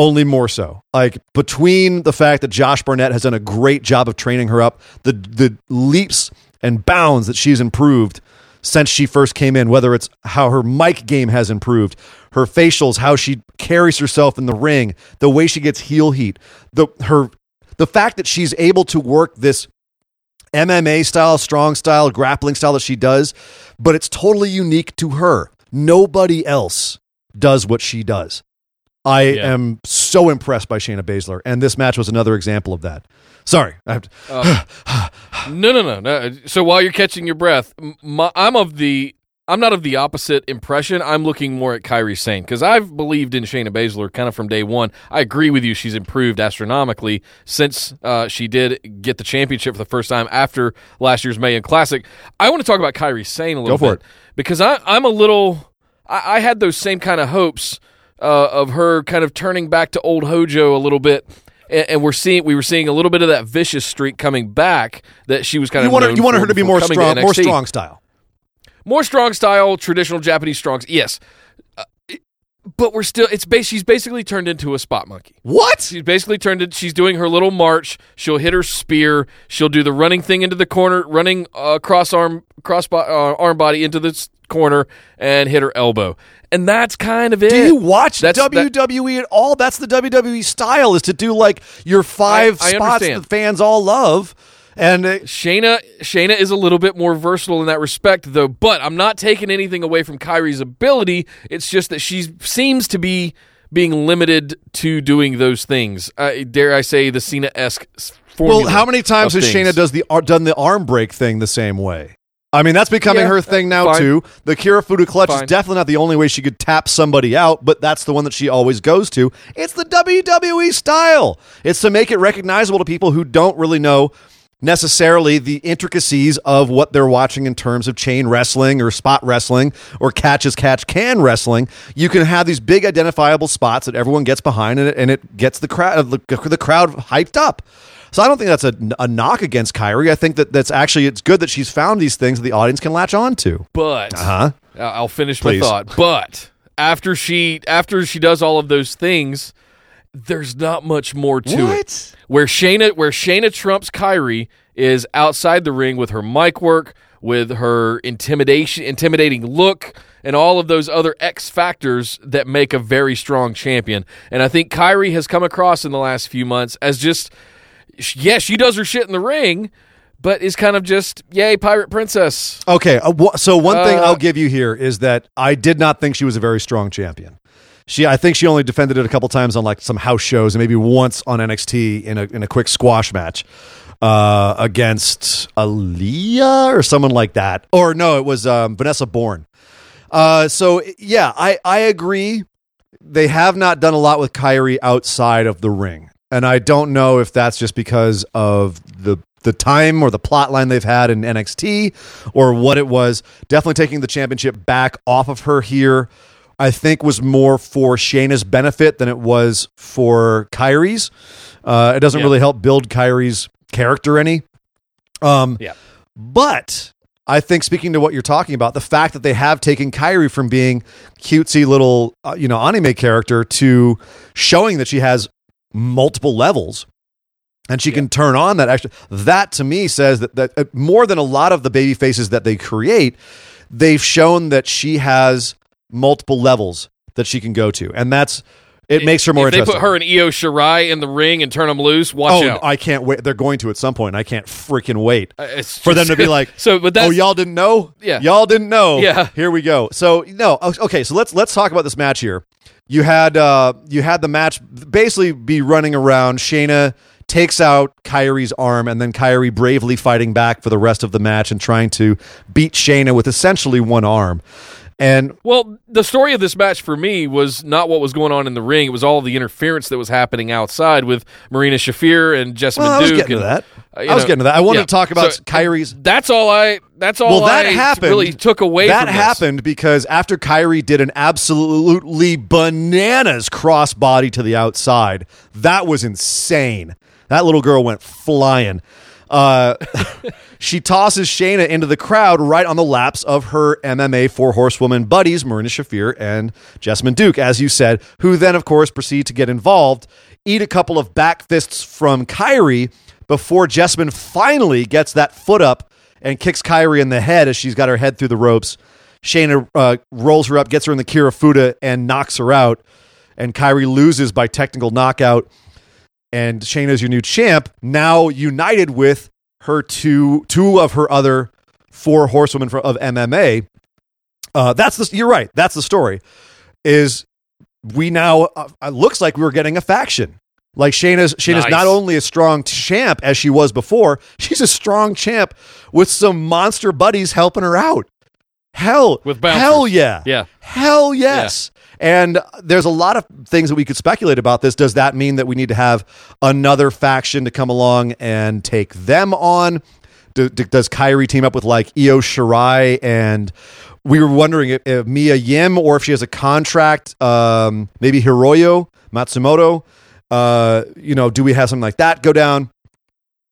Only more so. Like between the fact that Josh Barnett has done a great job of training her up, the the leaps and bounds that she's improved since she first came in, whether it's how her mic game has improved, her facials, how she carries herself in the ring, the way she gets heel heat, the her the fact that she's able to work this MMA style, strong style, grappling style that she does, but it's totally unique to her. Nobody else does what she does. I Yeah. am so impressed by Shayna Baszler, and this match was another example of that. Sorry, I have to, No, no, no, no. So while you're catching your breath, my, I'm of the. I'm not of the opposite impression. I'm looking more at Kairi Sane because I've believed in Shayna Baszler kind of from day one. I agree with you; she's improved astronomically since uh, she did get the championship for the first time after last year's Mae Young Classic. I want to talk about Kairi Sane a little Go for bit because I, I'm a little. I, I had those same kind of hopes uh, of her kind of turning back to old Hojo a little bit. And, and we're seeing we were seeing a little bit of that vicious streak coming back that she was kind you of you wanted her to be more strong, more strong style. more strong style, traditional Japanese strongs. Yes, Uh, it- but we're still. It's bas- she's basically turned into a spot monkey. What? She's basically turned it. She's doing her little march. She'll hit her spear. She'll do the running thing into the corner, running uh, cross arm cross bo- uh, arm body into the corner and hit her elbow. And that's kind of it. Do you watch That's- that- WWE at all? That's the WWE style is to do like your five I- I spots understand. that fans all love. And uh, Shayna Shayna is a little bit more versatile in that respect, though. But I'm not taking anything away from Kairi's ability. It's just that she seems to be being limited to doing those things. Uh, dare I say the Cena esque formula? well, how many times has things. Shayna does the done the arm break thing the same way? I mean, that's becoming Yeah, her uh, thing now fine. too. The Kirifuda clutch is definitely not the only way she could tap somebody out, but that's the one that she always goes to. It's the WWE style. It's to make it recognizable to people who don't really know necessarily the intricacies of what they're watching in terms of chain wrestling or spot wrestling or catch as catch can wrestling. You can have these big identifiable spots that everyone gets behind and it, and it gets the crowd the, the crowd hyped up. So I don't think that's a, a knock against Kairi. I think that that's actually it's good that she's found these things that the audience can latch on to. But uh-huh. I'll finish Please. my thought. But after she after she does all of those things, there's not much more to it. Where Shayna where Shayna trumps Kairi is outside the ring with her mic work, with her intimidation intimidating look, and all of those other X factors that make a very strong champion. And I think Kairi has come across in the last few months as just yes, she does her shit in the ring, but is kind of just yay pirate princess. Okay, uh, wh- so one thing Uh, I'll give you here is that I did not think she was a very strong champion. She, I think she only defended it a couple times on like some house shows and maybe once on NXT in a in a quick squash match uh, against Aliyah or someone like that. Or no, it was um, Vanessa Borne. Uh, so yeah, I I agree. They have not done a lot with Kairi outside of the ring, and I don't know if that's just because of the the time or the plot line they've had in NXT or what it was. Definitely taking the championship back off of her here, I think was more for Shayna's benefit than it was for Kairi's. Uh, it doesn't Yeah. really help build Kairi's character any. Um, Yeah. but I think speaking to what you're talking about, the fact that they have taken Kairi from being cutesy little, uh, you know, anime character to showing that she has multiple levels and she can turn on that. Extra that to me says that, that uh, more than a lot of the baby faces that they create they've shown that she has multiple levels that she can go to. And that's it makes her more if they put her and Io Shirai in the ring and turn them loose, watch oh out. i can't wait. They're going to at some point. I can't freaking wait Uh, for them to be like so, but oh y'all didn't know? Yeah. y'all didn't know. Yeah. here we go. So no okay so let's let's talk about this match here. You had uh you had the match basically be running around. Shayna takes out Kairi's arm and then Kairi bravely fighting back for the rest of the match and trying to beat Shayna with essentially one arm and Well, the story of this match for me was not what was going on in the ring. It was all the interference that was happening outside with Marina Shafir and Jessamyn well, I was Duke. getting to that Uh, I was getting to that. I wanted yeah. to talk about So, Kairi's. That's all I. That's all. Well, that I happened. Really took away. That from this. happened because after Kairi did an absolutely bananas crossbody to the outside, that was insane. That little girl went flying. Uh, she tosses Shayna into the crowd right on the laps of her MMA four horsewoman buddies, Marina Shafir and Jessamyn Duke, as you said, who then, of course, proceed to get involved, eat a couple of back fists from Kairi before Jessamyn finally gets that foot up and kicks Kairi in the head as she's got her head through the ropes. Shayna uh, rolls her up, gets her in the Kirifuda, and knocks her out. And Kairi loses by technical knockout. And Shayna's your new champ, now united with her two two of her other four horsewomen of MMA. Uh, that's the you're right. That's the story. Is we now uh, it looks like we were getting a faction. Like Shayna's Shayna's Nice. not only a strong champ as she was before, she's a strong champ with some monster buddies helping her out. Hell, With bouncers. hell yeah, Yeah. hell yes. And there's a lot of things that we could speculate about this. Does that mean that we need to have another faction to come along and take them on? Do, do- does Kairi team up with like Io Shirai and we were wondering if, if Mia Yim or if she has a contract, um, maybe Hiroyo Matsumoto. Uh, you know, do we have something like that go down?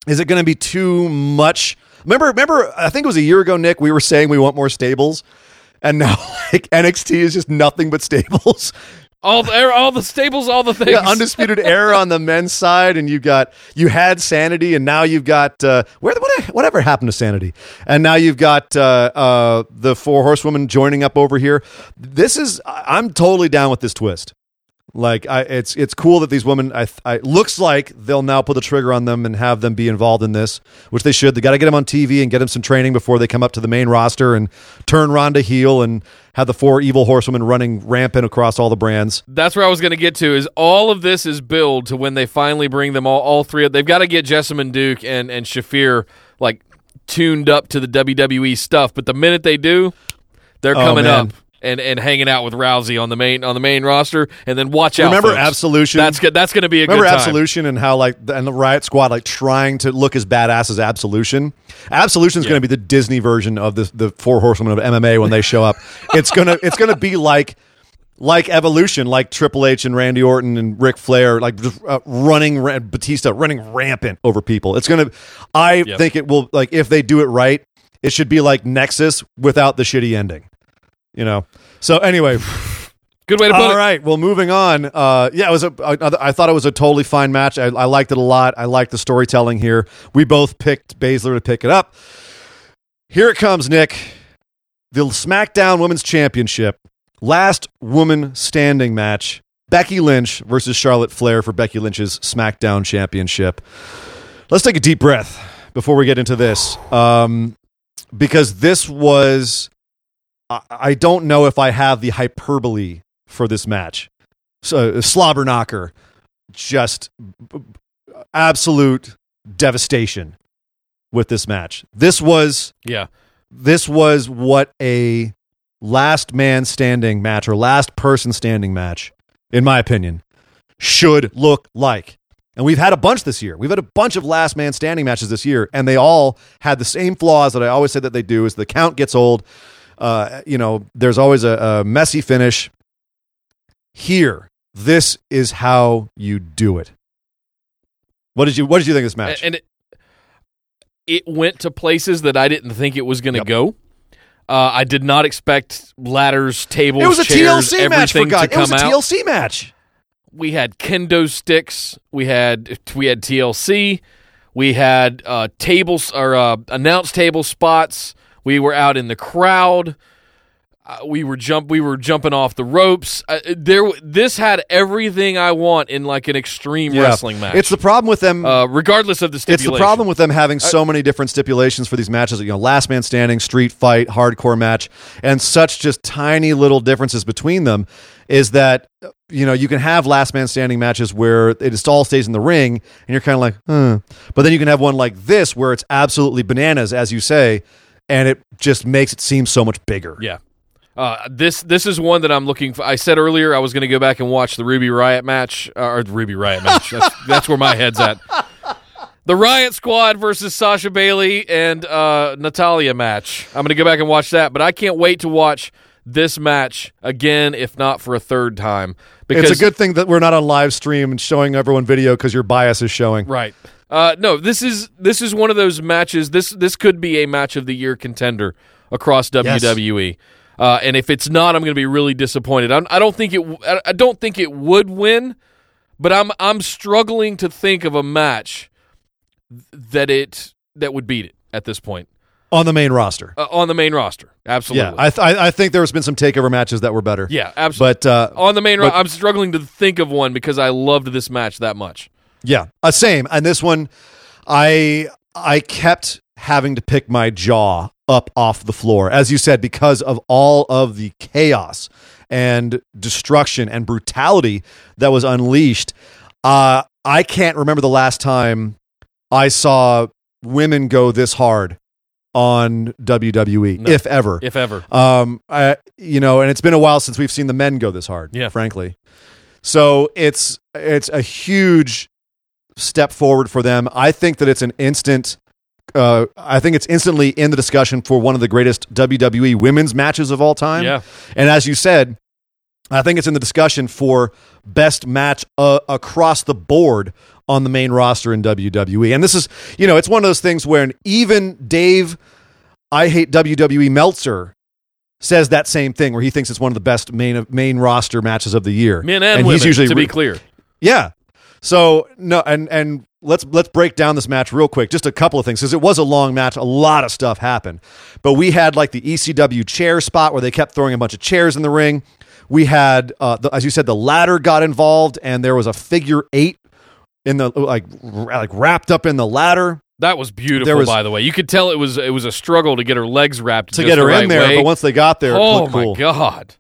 Is it going to be too much? Remember, remember, I think it was a year ago, Nick, we were saying we want more stables. And now like NXT is just nothing but stables. All the all the stables, all the things. Yeah, undisputed era on the men's side, and you got you had Sanity, and now you've got uh, where what, whatever happened to Sanity, and now you've got uh, uh, the four horsewomen joining up over here. This is I'm totally down with this twist. Like I, it's it's cool that these women. I, I looks like they'll now put the trigger on them and have them be involved in this, which they should. They got to get them on TV and get them some training before they come up to the main roster and turn Ronda heel and have the four evil horsewomen running rampant across all the brands. That's where I was going to get to. Is all of this is build to when they finally bring them all, all three. They've got to get Jessamyn Duke and and Shafir like tuned up to the WWE stuff. But the minute they do, they're Oh, coming man. up and, and hanging out with Rousey on the main on the main roster. And then watch out. Remember folks. Absolution? That's good. That's going to be a Remember good time. Absolution and how like and the Riott Squad like trying to look as badass as Absolution. Absolution is going to be the Disney version of the the Four Horsemen of MMA when they show up. it's gonna it's gonna be like like Evolution, like Triple H and Randy Orton and Ric Flair, like just uh, running ra- Batista running rampant over people. It's gonna. I Yep. think it will like if they do it right, it should be like Nexus without the shitty ending. You know. So anyway. Good way to put All it. All right. Well, moving on. Uh, yeah, it was a. I, I thought it was a totally fine match. I, I liked it a lot. I liked the storytelling here. We both picked Baszler to pick it up. Here it comes, Nick. The SmackDown Women's Championship, last woman standing match. Becky Lynch versus Charlotte Flair for Becky Lynch's SmackDown Championship. Let's take a deep breath before we get into this, um, because this was. I, I don't know if I have the hyperbole for this match. So uh, slobber knocker, just absolute devastation with this match. This was Yeah. this was what a last man standing match or last person standing match, in my opinion, should look like. And we've had a bunch this year. We've had a bunch of last man standing matches this year, and they all had the same flaws that I always say that they do. Is the count gets old. Uh, you know, there's always a, a messy finish. Here, this is how you do it. What did you What did you think of this match? and it, it went to places that I didn't think it was going to Yep. go. Uh, I did not expect ladders, tables, it was a chairs, TLC match for God. It was a out. TLC match. we had kendo sticks. We had we had TLC. We had uh, tables or uh, announce table spots. We were out in the crowd. Uh, we were jump. We were jumping off the ropes. Uh, there, this had everything I want in like an extreme Yeah. wrestling match. It's the problem with them. uh, regardless of the stipulation. it's the problem with them having so many different stipulations for these matches. You know, last man standing, street fight, hardcore match, and such just tiny little differences between them. Is that you know you can have last man standing matches where it just all stays in the ring, and you're kind of like, hmm. But then you can have one like this where it's absolutely bananas, as you say, and it just makes it seem so much bigger. Yeah. Uh, this this is one that I'm looking for. I said earlier I was going to go back and watch the Ruby Riott match uh, or the Ruby Riott match. That's, that's where my head's at. The Riott Squad versus Sasha Bayley and uh, Natalya match. I'm going to go back and watch that, but I can't wait to watch this match again, if not for a third time. Because It's a good thing that we're not on live stream and showing everyone video because your bias is showing. right. Uh, no, this is this is one of those matches. This this could be a match of the year contender across WWE. Uh, and if it's not, I'm going to be really disappointed. I'm, I don't think it. I don't think it would win, but I'm I'm struggling to think of a match that it that would beat it at this point On the main roster. uh, on the main roster. Absolutely. Yeah, I, th- I I think there's been some takeover matches that were better. yeah, absolutely. But uh, on the main but- I'm struggling to think of one because I loved this match that much. Yeah, uh, same. And this one, I I kept having to pick my jaw up off the floor, as you said, because of all of the chaos and destruction and brutality that was unleashed. Uh, I can't remember the last time I saw women go this hard on WWE, No. if ever. If ever. Um, I, you know, and it's been a while since we've seen the men go this hard. Yeah. frankly. So it's it's a huge step forward for them. I think that it's an instant. Uh, I think it's instantly in the discussion for one of the greatest WWE women's matches of all time. Yeah. and as you said, I think it's in the discussion for best match uh, across the board on the main roster in WWE. And this is, you know, it's one of those things where even Dave, I hate WWE Meltzer, says that same thing where he thinks it's one of the best main main roster matches of the year. Men and, women, he's usually to be clear. yeah. So no, and and let's let's break down this match real quick. Just a couple of things because it was a long match. A lot of stuff happened, but we had like the ECW chair spot where they kept throwing a bunch of chairs in the ring. We had, uh, the, as you said, the ladder got involved, and there was a figure eight in the like r- like wrapped up in the ladder That was beautiful, was- by the way. You could tell it was it was a struggle to get her legs wrapped to get her the in there. way. But once they got there, it oh my cool. god!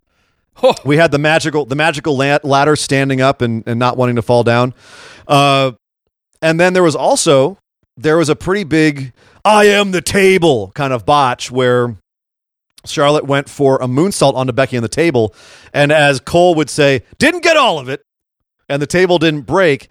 Oh, We had the magical the magical la- ladder standing up and, and not wanting to fall down. Uh, and then there was also there was a pretty big I am the table kind of botch where Charlotte went for a moonsault onto Becky on the table, and as Cole would say, didn't get all of it, and the table didn't break.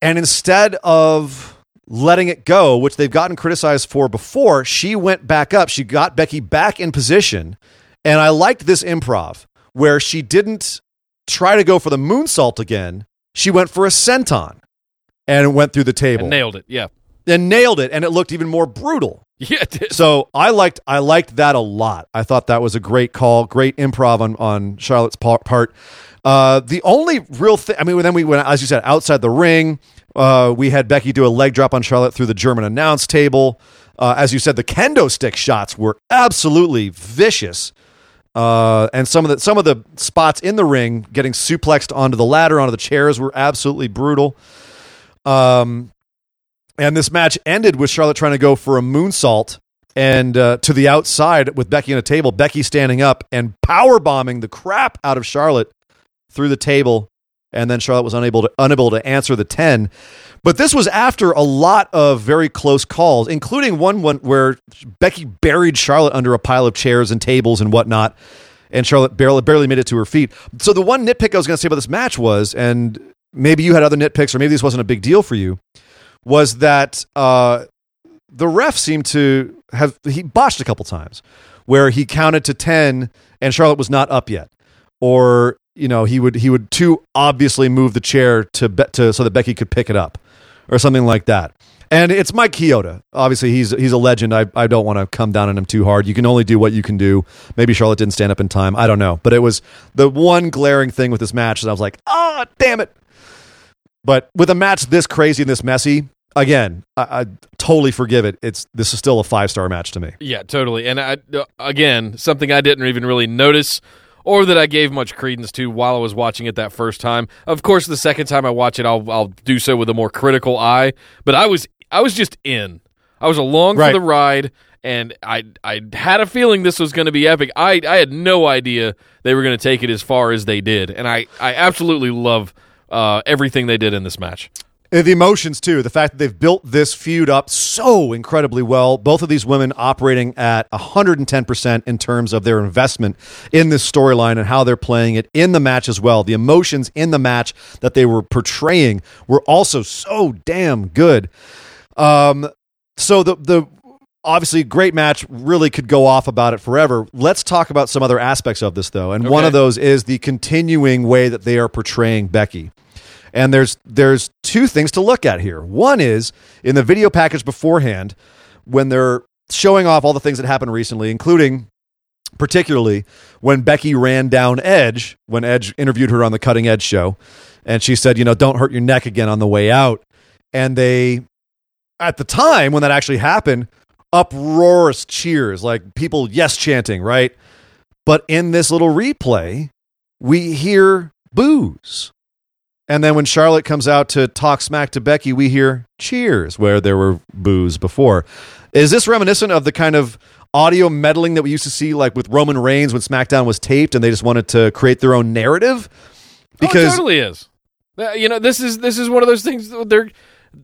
And instead of letting it go, which they've gotten criticized for before, she went back up. She got Becky back in position. And I liked this improv where she didn't try to go for the moonsault again. She went for a senton and went through the table and nailed it. Yeah, and nailed it. And it looked even more brutal. yeah. It did. So I liked I liked that a lot. I thought that was a great call, great improv on on Charlotte's part. Uh, the only real thing, I mean, then we went as you said outside the ring. Uh, we had Becky do a leg drop on Charlotte through the German announce table. Uh, as you said, the kendo stick shots were absolutely vicious. Uh, and some of the some of the spots in the ring getting suplexed onto the ladder, onto the chairs, were absolutely brutal. Um, and this match ended with Charlotte trying to go for a moonsault and uh, to the outside with Becky on a table. Becky standing up and power bombing the crap out of Charlotte through the table, and then Charlotte was unable to unable to answer the ten. But this was after a lot of very close calls, including one, where Becky buried Charlotte under a pile of chairs and tables and whatnot, and Charlotte barely barely made it to her feet. So the one nitpick I was going to say about this match was, and maybe you had other nitpicks, or maybe this wasn't a big deal for you, was that uh, the ref seemed to have he botched a couple times where he counted to 10 and Charlotte was not up yet or you know he would he would too obviously move the chair to be, to so that Becky could pick it up or something like that. And it's Mike Chioda. Obviously he's he's a legend. I I don't want to come down on him too hard. You can only do what you can do. Maybe Charlotte didn't stand up in time. I don't know. But it was the one glaring thing with this match that I was like oh damn it. But with a match this crazy and this messy, again, I, I totally forgive it. It's this is still a five star match to me. Yeah, totally. And I, again, something I didn't even really notice or that I gave much credence to while I was watching it that first time. Of course, the second time I watch it, I'll I'll do so with a more critical eye. But I was I was just in. I was along Right. for the ride, and I I had a feeling this was going to be epic. I I had no idea they were going to take it as far as they did, and I I absolutely love uh, everything they did in this match. Uh, The emotions too, the fact that they've built this feud up so incredibly well. Both of these women operating at 110% in terms of their investment in this storyline and how they're playing it in the match as well. The emotions in the match that they were portraying were also so damn good. Um, so the the obviously great match really could go off about it forever. Let's talk about some other aspects of this though, and one of those is the continuing way that they are portraying Becky. And there's there's two things to look at here. One is in the video package beforehand when they're showing off all the things that happened recently, including particularly when Becky ran down Edge when Edge interviewed her on the Cutting Edge show, and she said, you know, don't hurt your neck again on the way out. And they, at the time when that actually happened, uproarious cheers, like people yes chanting, right? But in this little replay, we hear boos. And then when Charlotte comes out to talk smack to Becky, we hear cheers where there were boos before. Is this reminiscent of the kind of audio meddling that we used to see like with Roman Reigns when SmackDown was taped and they just wanted to create their own narrative? oh, it Because totally is. Uh, You know, this is this is one of those things. They're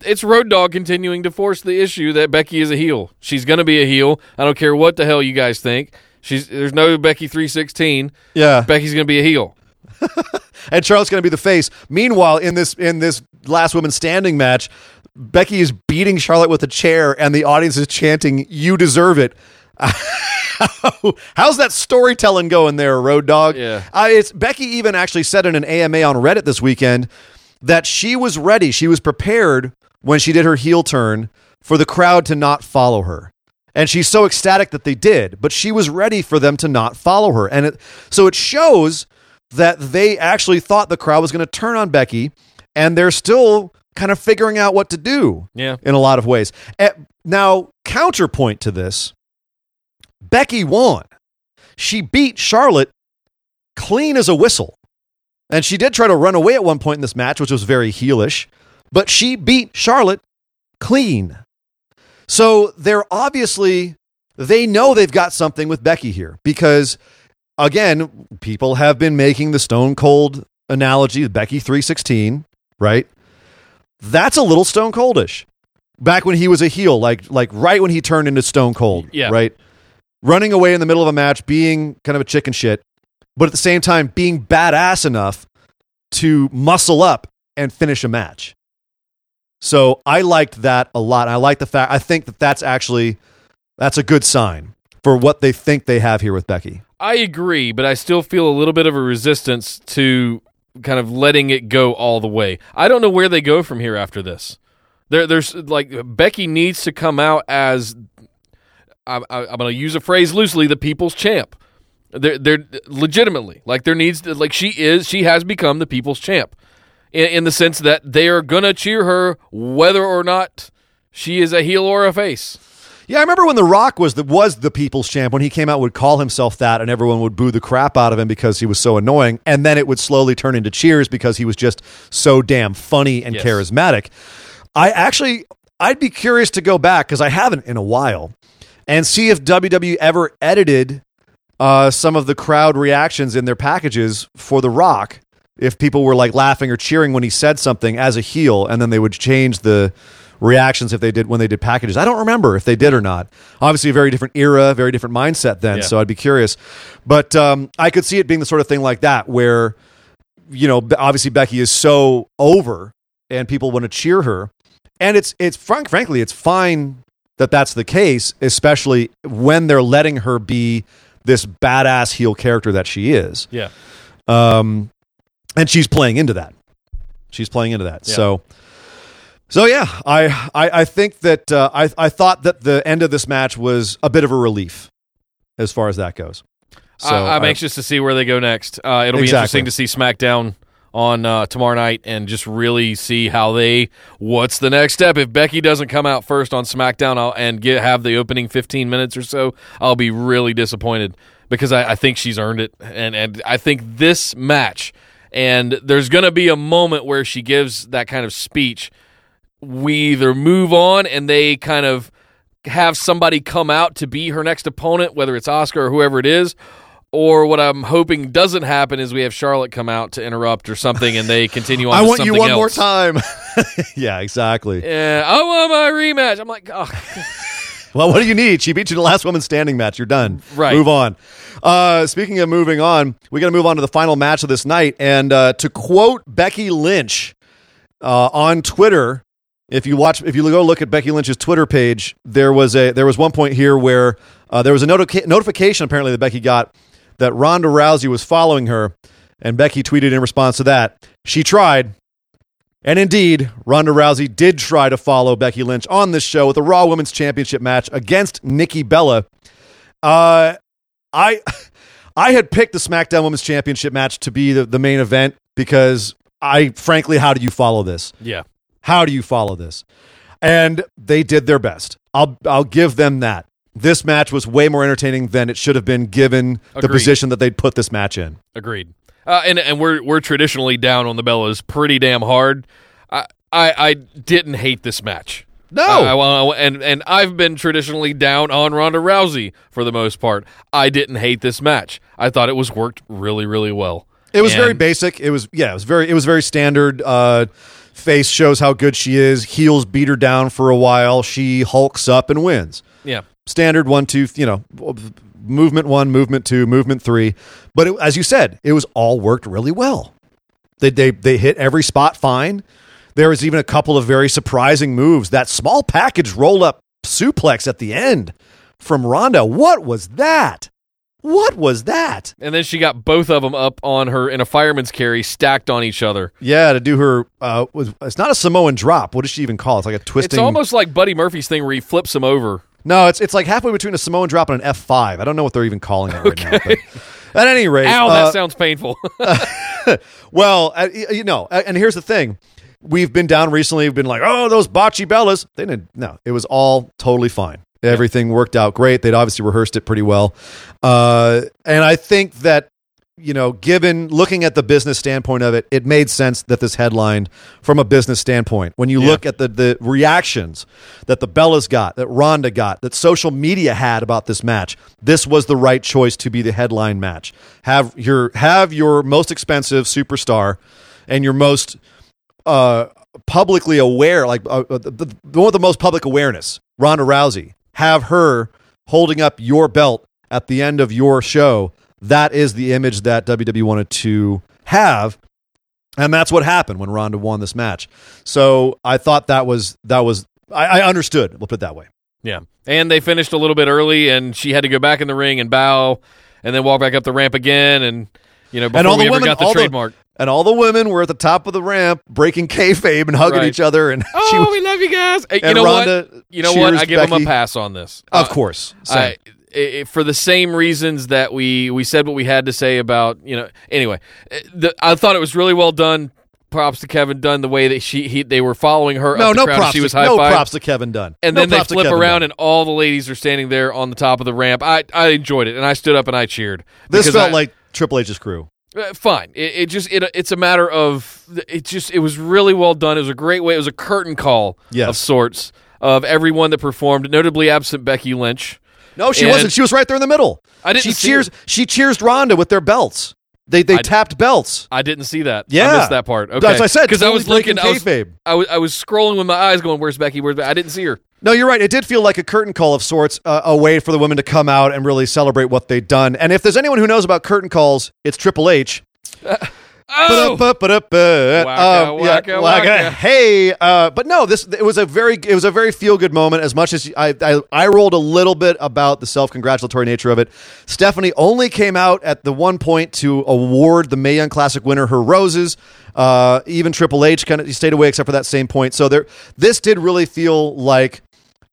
it's Road Dog continuing to force the issue that Becky is a heel. She's going to be a heel. I don't care what the hell you guys think. She's there's no Becky three sixteen. yeah, Becky's going to be a heel. and Charlotte's going to be the face. Meanwhile, in this in this last woman standing match, Becky is beating Charlotte with a chair, and the audience is chanting, "You deserve it." How's that storytelling going there, Road Dog? Yeah. uh, it's Becky even actually said in an AMA on Reddit this weekend that she was ready, she was prepared when she did her heel turn for the crowd to not follow her. And she's so ecstatic that they did, but she was ready for them to not follow her. And it, so it shows that they actually thought the crowd was going to turn on Becky, and they're still kind of figuring out what to do Yeah. in a lot of ways. Eh, now, counterpoint to this Becky won. She beat Charlotte clean as a whistle. And she did try to run away at one point in this match, which was very heelish, but she beat Charlotte clean. So they're obviously, they know they've got something with Becky here because, again, people have been making the Stone Cold analogy, Becky 316, right? That's a little Stone Coldish. Back when he was a heel, like like right when he turned into Stone Cold, Yeah. right? Running away in the middle of a match, being kind of a chicken shit, but at the same time being badass enough to muscle up and finish a match. So I liked that a lot. I like the fact. I think that that's actually that's a good sign for what they think they have here with Becky. I agree, but I still feel a little bit of a resistance to kind of letting it go all the way. I don't know where they go from here after this. There, there's like Becky needs to come out as I, I'm going to use a phrase loosely, the people's champ. They're, they're legitimately like there needs to, like she is she has become the people's champ in, in the sense that they are going to cheer her whether or not she is a heel or a face. Yeah, I remember when The Rock was the was the people's champ when he came out would call himself that and everyone would boo the crap out of him because he was so annoying and then it would slowly turn into cheers because he was just so damn funny and Yes. charismatic. I actually I'd be curious to go back cuz I haven't in a while and see if WWE ever edited uh, some of the crowd reactions in their packages for The Rock if people were like laughing or cheering when he said something as a heel and then they would change the reactions if they did when they did packages. I don't remember if they did or not. Obviously, a very different era, very different mindset then. Yeah. So I'd be curious. But um, I could see it being the sort of thing like that where, you know, obviously Becky is so over and people want to cheer her. And it's, it's frank, frankly, it's fine that that's the case, especially when they're letting her be this badass heel character that she is. Yeah. Um, and she's playing into that. She's playing into that. Yeah. So, so yeah, I, I, I think that uh, I, I thought that the end of this match was a bit of a relief as far as that goes. So I, I'm I- anxious to see where they go next. Uh, it'll be interesting to see SmackDown on uh, tomorrow night and just really see how they. What's the next step? If Becky doesn't come out first on SmackDown I'll, and get have the opening 15 minutes or so, I'll be really disappointed because I, I think she's earned it, and and I think this match. And there's going to be a moment where she gives that kind of speech. We either move on and they kind of have somebody come out to be her next opponent, whether it's Asuka or whoever it is. Or what I'm hoping doesn't happen is we have Charlotte come out to interrupt or something, and they continue on. I to want you one more time. yeah, exactly. Yeah, I want my rematch. I'm like, oh, Well, what do you need? She beat you in the last woman standing match. You're done. Right. Move on. Uh, speaking of moving on, we got to move on to the final match of this night. And uh, to quote Becky Lynch uh, on Twitter if you watch, if you go look at Becky Lynch's Twitter page, there was a there was one point here where uh, there was a notica- notification apparently that Becky got that Ronda Rousey was following her, and Becky tweeted in response to that, she tried. And indeed, Ronda Rousey did try to follow Becky Lynch on this show with a Raw Women's Championship match against Nikki Bella. Uh, I I had picked the SmackDown Women's Championship match to be the, the main event because I frankly, how do you follow this? Yeah. How do you follow this? And they did their best. I'll I'll give them that. This match was way more entertaining than it should have been given the position that they'd put this match in. Agreed. Uh, and and we're we're traditionally down on the Bellas pretty damn hard. I I, I didn't hate this match. No. I- I- and and I've been traditionally down on Ronda Rousey for the most part. I didn't hate this match. I thought it was worked really really well. It was very basic. It was yeah, it was very it was very standard. Uh, face shows how good she is. Heels beat her down for a while. She hulks up and wins. Yeah. Standard one, two, you know, movement one, movement two, movement three. But it, as you said, it was all worked really well. They they they hit every spot fine. There was even a couple of very surprising moves. That small package roll up suplex at the end from Ronda. What was that? What was that? And then she got both of them up on her in a fireman's carry, stacked on each other. Yeah, to do her. Uh, was it's not a Samoan drop. What does she even call it? It's like a twisting. It's almost like Buddy Murphy's thing where he flips them over. no. It's it's like halfway between a Samoan drop and an F five. I don't know what they're even calling it right now. But at any rate, Ow, uh, that sounds painful. well, uh, y- you know, uh, and here's the thing: we've been down recently. We've been like, oh, those bocce bellas. They didn't. No, it was all totally fine. Everything worked out great. They'd obviously rehearsed it pretty well, uh, and I think that you know, given looking at the business standpoint of it, it made sense that this headlined from a business standpoint. When you look at the the reactions that the Bellas got, that Ronda got, that social media had about this match, this was the right choice to be the headline match. Have your have your most expensive superstar and your most uh, publicly aware, like uh, uh, the, the one with the most public awareness, Ronda Rousey, have her holding up your belt at the end of your show. That is the image that WWE wanted to have. And that's what happened when Ronda won this match. So I thought that was that was I, I understood. We'll put it that way. Yeah. And they finished a little bit early, and she had to go back in the ring and bow, and then walk back up the ramp again, and you know before and all we the ever women got the all trademark. And all the women were at the top of the ramp breaking kayfabe and hugging Right. each other. And oh, she was, we love you guys. Hey, you and know Ronda what? You know what? I give them a pass on this. of Uh, course, I, same. i- i- for the same reasons that we we said what we had to say about you know. Anyway, uh, the, I thought it was really well done. Props to Kevin Dunn the way that she he, they were following her. no, no crowd props. She was to, high no props to Kevin Dunn. And No then they flip around, Dunn. and all the ladies are standing there on the top of the ramp. I I enjoyed it, and I stood up and I cheered. this felt I- like Triple H's crew. Uh, fine. It, it just it, it's a matter of it just it was really well done. It was a great way. It was a curtain call Yes. of sorts of everyone that performed, notably absent Becky Lynch. No, she And- wasn't. She was right there in the middle. I didn't She cheers. She cheers Ronda with their belts. They they I- tapped belts. I didn't see that. Yeah. I missed that part. Okay, As I said, because I was looking. I was. I was I was scrolling with my eyes, going, "Where's Becky? Where's Becky? I didn't see her." No, you're right. It did feel like a curtain call of sorts, uh, a way for the women to come out and really celebrate what they'd done. And if there's anyone who knows about curtain calls, it's Triple H. Oh, Ba-da-ba-ba-da-ba. Waka, Um, yeah. Hey, uh, but no, this it was a very it was a very feel good moment. As much as I, I I rolled a little bit about the self congratulatory nature of it. Stephanie only came out at the one point to award the Mae Young Classic winner her roses. Uh, even Triple H kind of stayed away except for that same point. So there, this did really feel like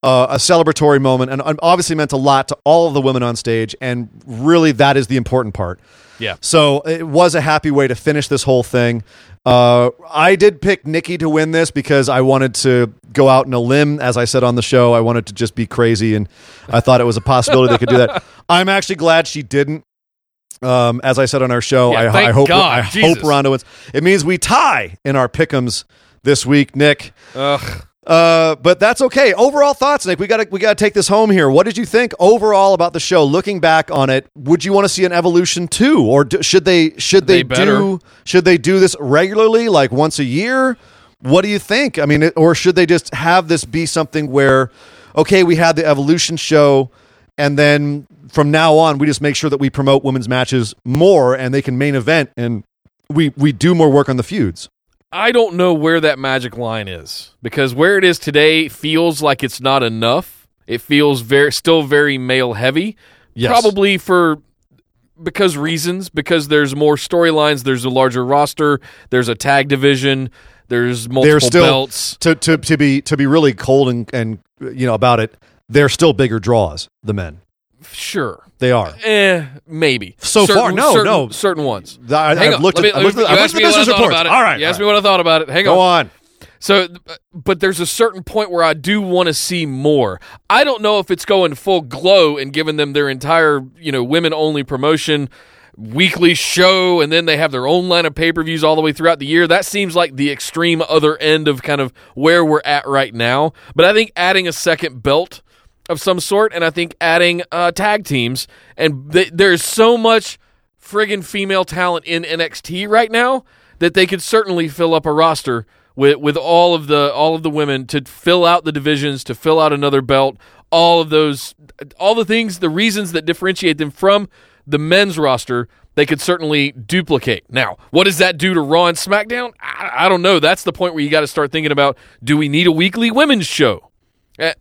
uh, a celebratory moment, and obviously meant a lot to all of the women on stage. And really, that is the important part. yeah. So it was a happy way to finish this whole thing. Uh, I did pick Nikki to win this because I wanted to go out in a limb. As I said on the show, I wanted to just be crazy, and I thought it was a possibility they could do that. I'm actually glad she didn't. Um, as I said on our show, Yeah, I, I hope God, I Jesus. hope Ronda wins. It means we tie in our pickums this week, Nick. Ugh. Uh, but that's okay. Overall thoughts, Nick. We got to we got to take this home here. What did you think overall about the show? Looking back on it, would you want to see an evolution too, or do, should they should they, They do should they do this regularly, like once a year? What do you think? I mean, it, or should they just have this be something where, okay, we had the evolution show, and then from now on, we just make sure that we promote women's matches more, and they can main event, and we we do more work on the feuds. I don't know where that magic line is because where it is today feels like it's not enough. It feels very still very male heavy. Yes. Probably for because reasons because there's more storylines, there's a larger roster, there's a tag division, there's multiple they're still belts. to to to be to be really cold and and you know about it. They're still bigger draws. The men, Sure. they are. Eh, maybe. So far, no, certain, no. certain ones. I, Hang I've on. looked at, me- I looked at, you I looked at the what I business thought reports. about it. All right, You asked all me what I thought about it. Hang Go on. on. So, but there's a certain point where I do want to see more. I don't know if it's going full glow and giving them their entire, you know, women only promotion weekly show and then they have their own line of pay-per-views all the way throughout the year. That seems like the extreme other end of kind of where we're at right now. But I think adding a second belt of some sort and I think adding uh, tag teams and th- there's so much friggin' female talent in NXT right now that they could certainly fill up a roster with with all of the all of the women to fill out the divisions, to fill out another belt, all of those all the things, the reasons that differentiate them from the men's roster, they could certainly duplicate. Now, what does that do to Raw and SmackDown? I, I don't know. That's the point where you got to start thinking about: Do we need a weekly women's show? Eh,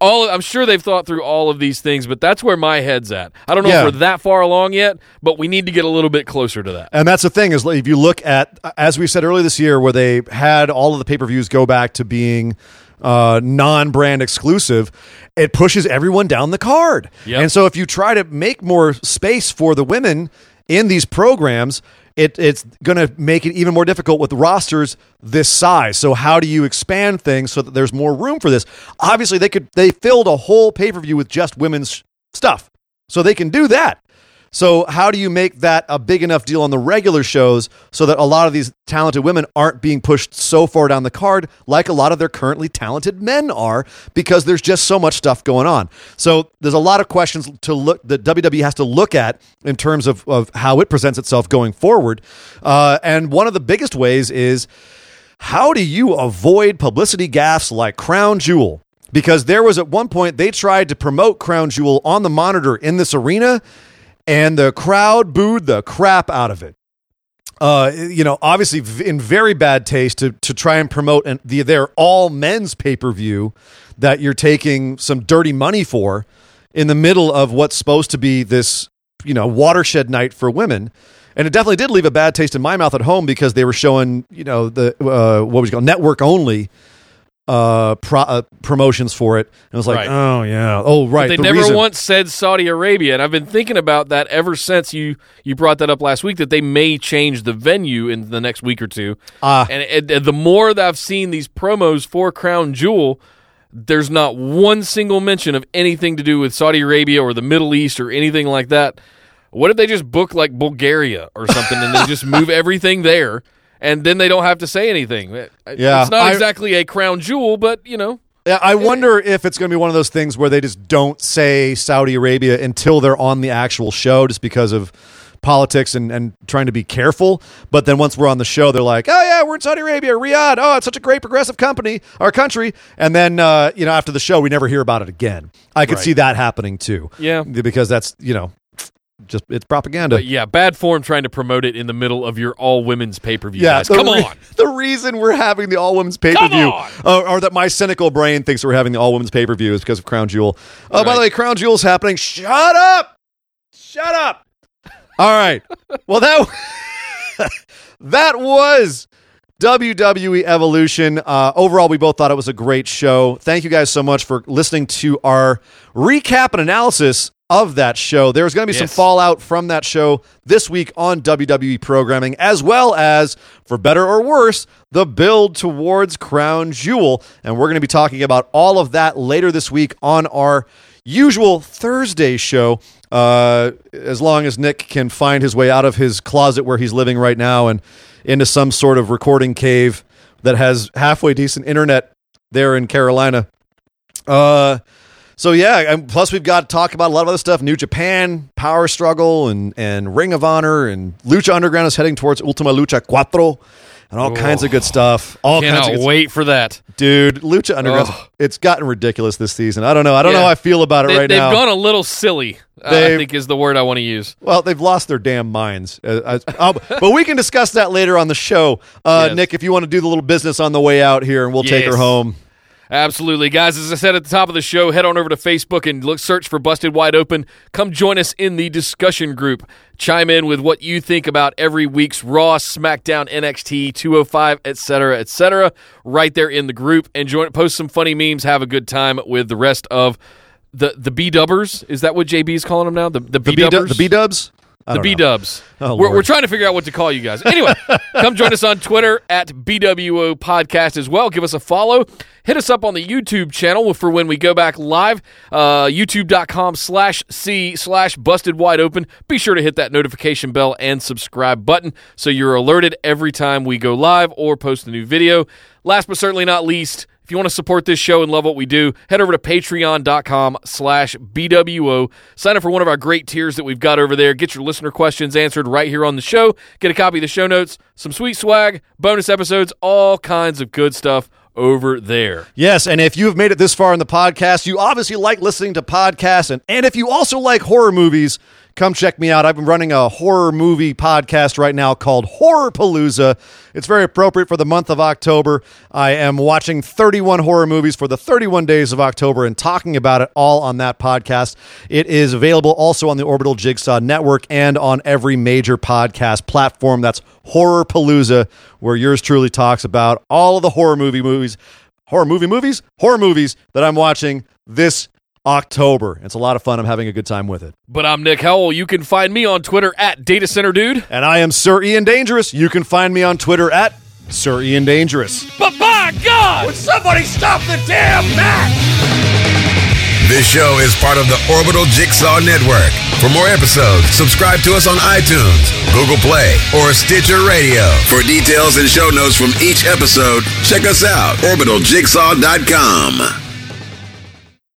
all I'm sure they've thought through all of these things, but that's where my head's at. I don't know Yeah. if we're that far along yet, but we need to get a little bit closer to that. And that's the thing is, if you look at, as we said earlier this year, where they had all of the pay per views go back to being uh, non brand exclusive, it pushes everyone down the card. Yep. And so if you try to make more space for the women in these programs, it, it's going to make it even more difficult with rosters this size. So how do you expand things so that there's more room for this? Obviously, they could they filled a whole pay per view with just women's stuff, so they can do that. So how do you make that a big enough deal on the regular shows so that a lot of these talented women aren't being pushed so far down the card like a lot of their currently talented men are because there's just so much stuff going on. So there's a lot of questions to look that WWE has to look at in terms of, of how it presents itself going forward. Uh, and one of the biggest ways is how do you avoid publicity gaffes like Crown Jewel? Because there was at one point they tried to promote Crown Jewel on the monitor in this arena, and the crowd booed the crap out of it. Uh, you know, obviously in very bad taste to to try and promote an, the their all men's pay per view that you're taking some dirty money for in the middle of what's supposed to be this you know watershed night for women. And it definitely did leave a bad taste in my mouth at home because they were showing, you know, the uh, what was it called network only uh, pro- uh, promotions for it. And I was like, Right. oh yeah, oh right. They the never reason- once said Saudi Arabia, and I've been thinking about that ever since you you brought that up last week. That they may change the venue in the next week or two. Ah. and, and- and the more that I've seen these promos for Crown Jewel, there's not one single mention of anything to do with Saudi Arabia or the Middle East or anything like that. What if they just book like Bulgaria or something and they just move everything there? And then they don't have to say anything. Yeah, it's not I- exactly a crown jewel, but you know, Yeah, I wonder if it's going to be one of those things where they just don't say Saudi Arabia until they're on the actual show, just because of politics and, and trying to be careful. But then once we're on the show, they're like, "Oh yeah, we're in Saudi Arabia, Riyadh. Oh, it's such a great progressive company, our country." And then uh, you know, after the show, we never hear about it again. I could Right. see that happening too. Yeah. because that's you know, just it's propaganda. But yeah, bad form trying to promote it in the middle of your all women's pay per view. Yeah, guys. come re- on. The reason we're having the all women's pay per view, on! or, or that my cynical brain thinks we're having the all women's pay per view, is because of Crown Jewel. Oh, by Right. the way, Crown Jewel's happening. Shut up! Shut up! All right. Well, that that was WWE Evolution. Uh, overall, we both thought it was a great show. Thank you guys so much for listening to our recap and analysis of that show. There's going to be some fallout from that show this week on WWE programming, as well as, for better or worse, the build towards Crown Jewel. And we're going to be talking about all of that later this week on our usual Thursday show. Uh, as long as Nick can find his way out of his closet where he's living right now and into some sort of recording cave that has halfway decent internet there in Carolina. Uh, so yeah, and plus we've got to talk about a lot of other stuff: New Japan, Power Struggle, and and Ring of Honor, and Lucha Underground is heading towards Ultima Lucha Cuatro, and all kinds of good stuff. All kinds of Cannot wait for that. dude. Lucha Underground. It's gotten ridiculous this season. I don't know. I don't Yeah. know how I feel about it They, right they've now. gone a little silly. uh, I They've- think is the word I want to use. well, they've lost their damn minds. Uh, I- uh, but we can discuss that later on the show. Uh, Yes. Nick, if you want to do the little business on the way out here, and we'll take her home. Absolutely, guys. As I said at the top of the show, head on over to Facebook and look search for Busted Wide Open. Come join us in the discussion group. Chime in with what you think about every week's Raw, SmackDown, NXT, 205, etc., etc. Right there in the group, and join. Post some funny memes. Have a good time with the rest of the the B Dubbers. Is that what JB is calling them now? The the B The B Dubbers. the B Dubs. The B Dubs. Oh, we're, we're trying to figure out what to call you guys. Anyway, come join us on Twitter at BWO Podcast as well. Give us a follow. Hit us up on the YouTube channel for when we go back live. Uh, YouTube.com slash C slash busted wide open. Be sure to hit that notification bell and subscribe button so you're alerted every time we go live or post a new video. Last but certainly not least, if you want to support this show and love what we do, head over to patreon.com slash BWO. Sign up for one of our great tiers that we've got over there. Get your listener questions answered right here on the show. Get a copy of the show notes, some sweet swag, bonus episodes, all kinds of good stuff over there. Yes, and if you have made it this far in the podcast, you obviously like listening to podcasts, and, and if you also like horror movies, come check me out. I've been running a horror movie podcast right now called Horror Palooza. It's very appropriate for the month of October. I am watching 31 horror movies for the 31 days of October and talking about it all on that podcast. It is available also on the Orbital Jigsaw Network and on every major podcast platform. That's Horror Palooza, where yours truly talks about all of the horror movie movies horror movie movies, horror movies that I'm watching this October. It's a lot of fun. I'm having a good time with it. But I'm Nick Howell. You can find me on Twitter at Data Center Dude. And I am Sir Ian Dangerous. You can find me on Twitter at Sir Ian Dangerous. But by God! would Somebody stop the damn match! This show is part of the Orbital Jigsaw Network. For more episodes, subscribe to us on iTunes, Google Play, or Stitcher Radio. For details and show notes from each episode, check us out, orbitaljigsaw.com.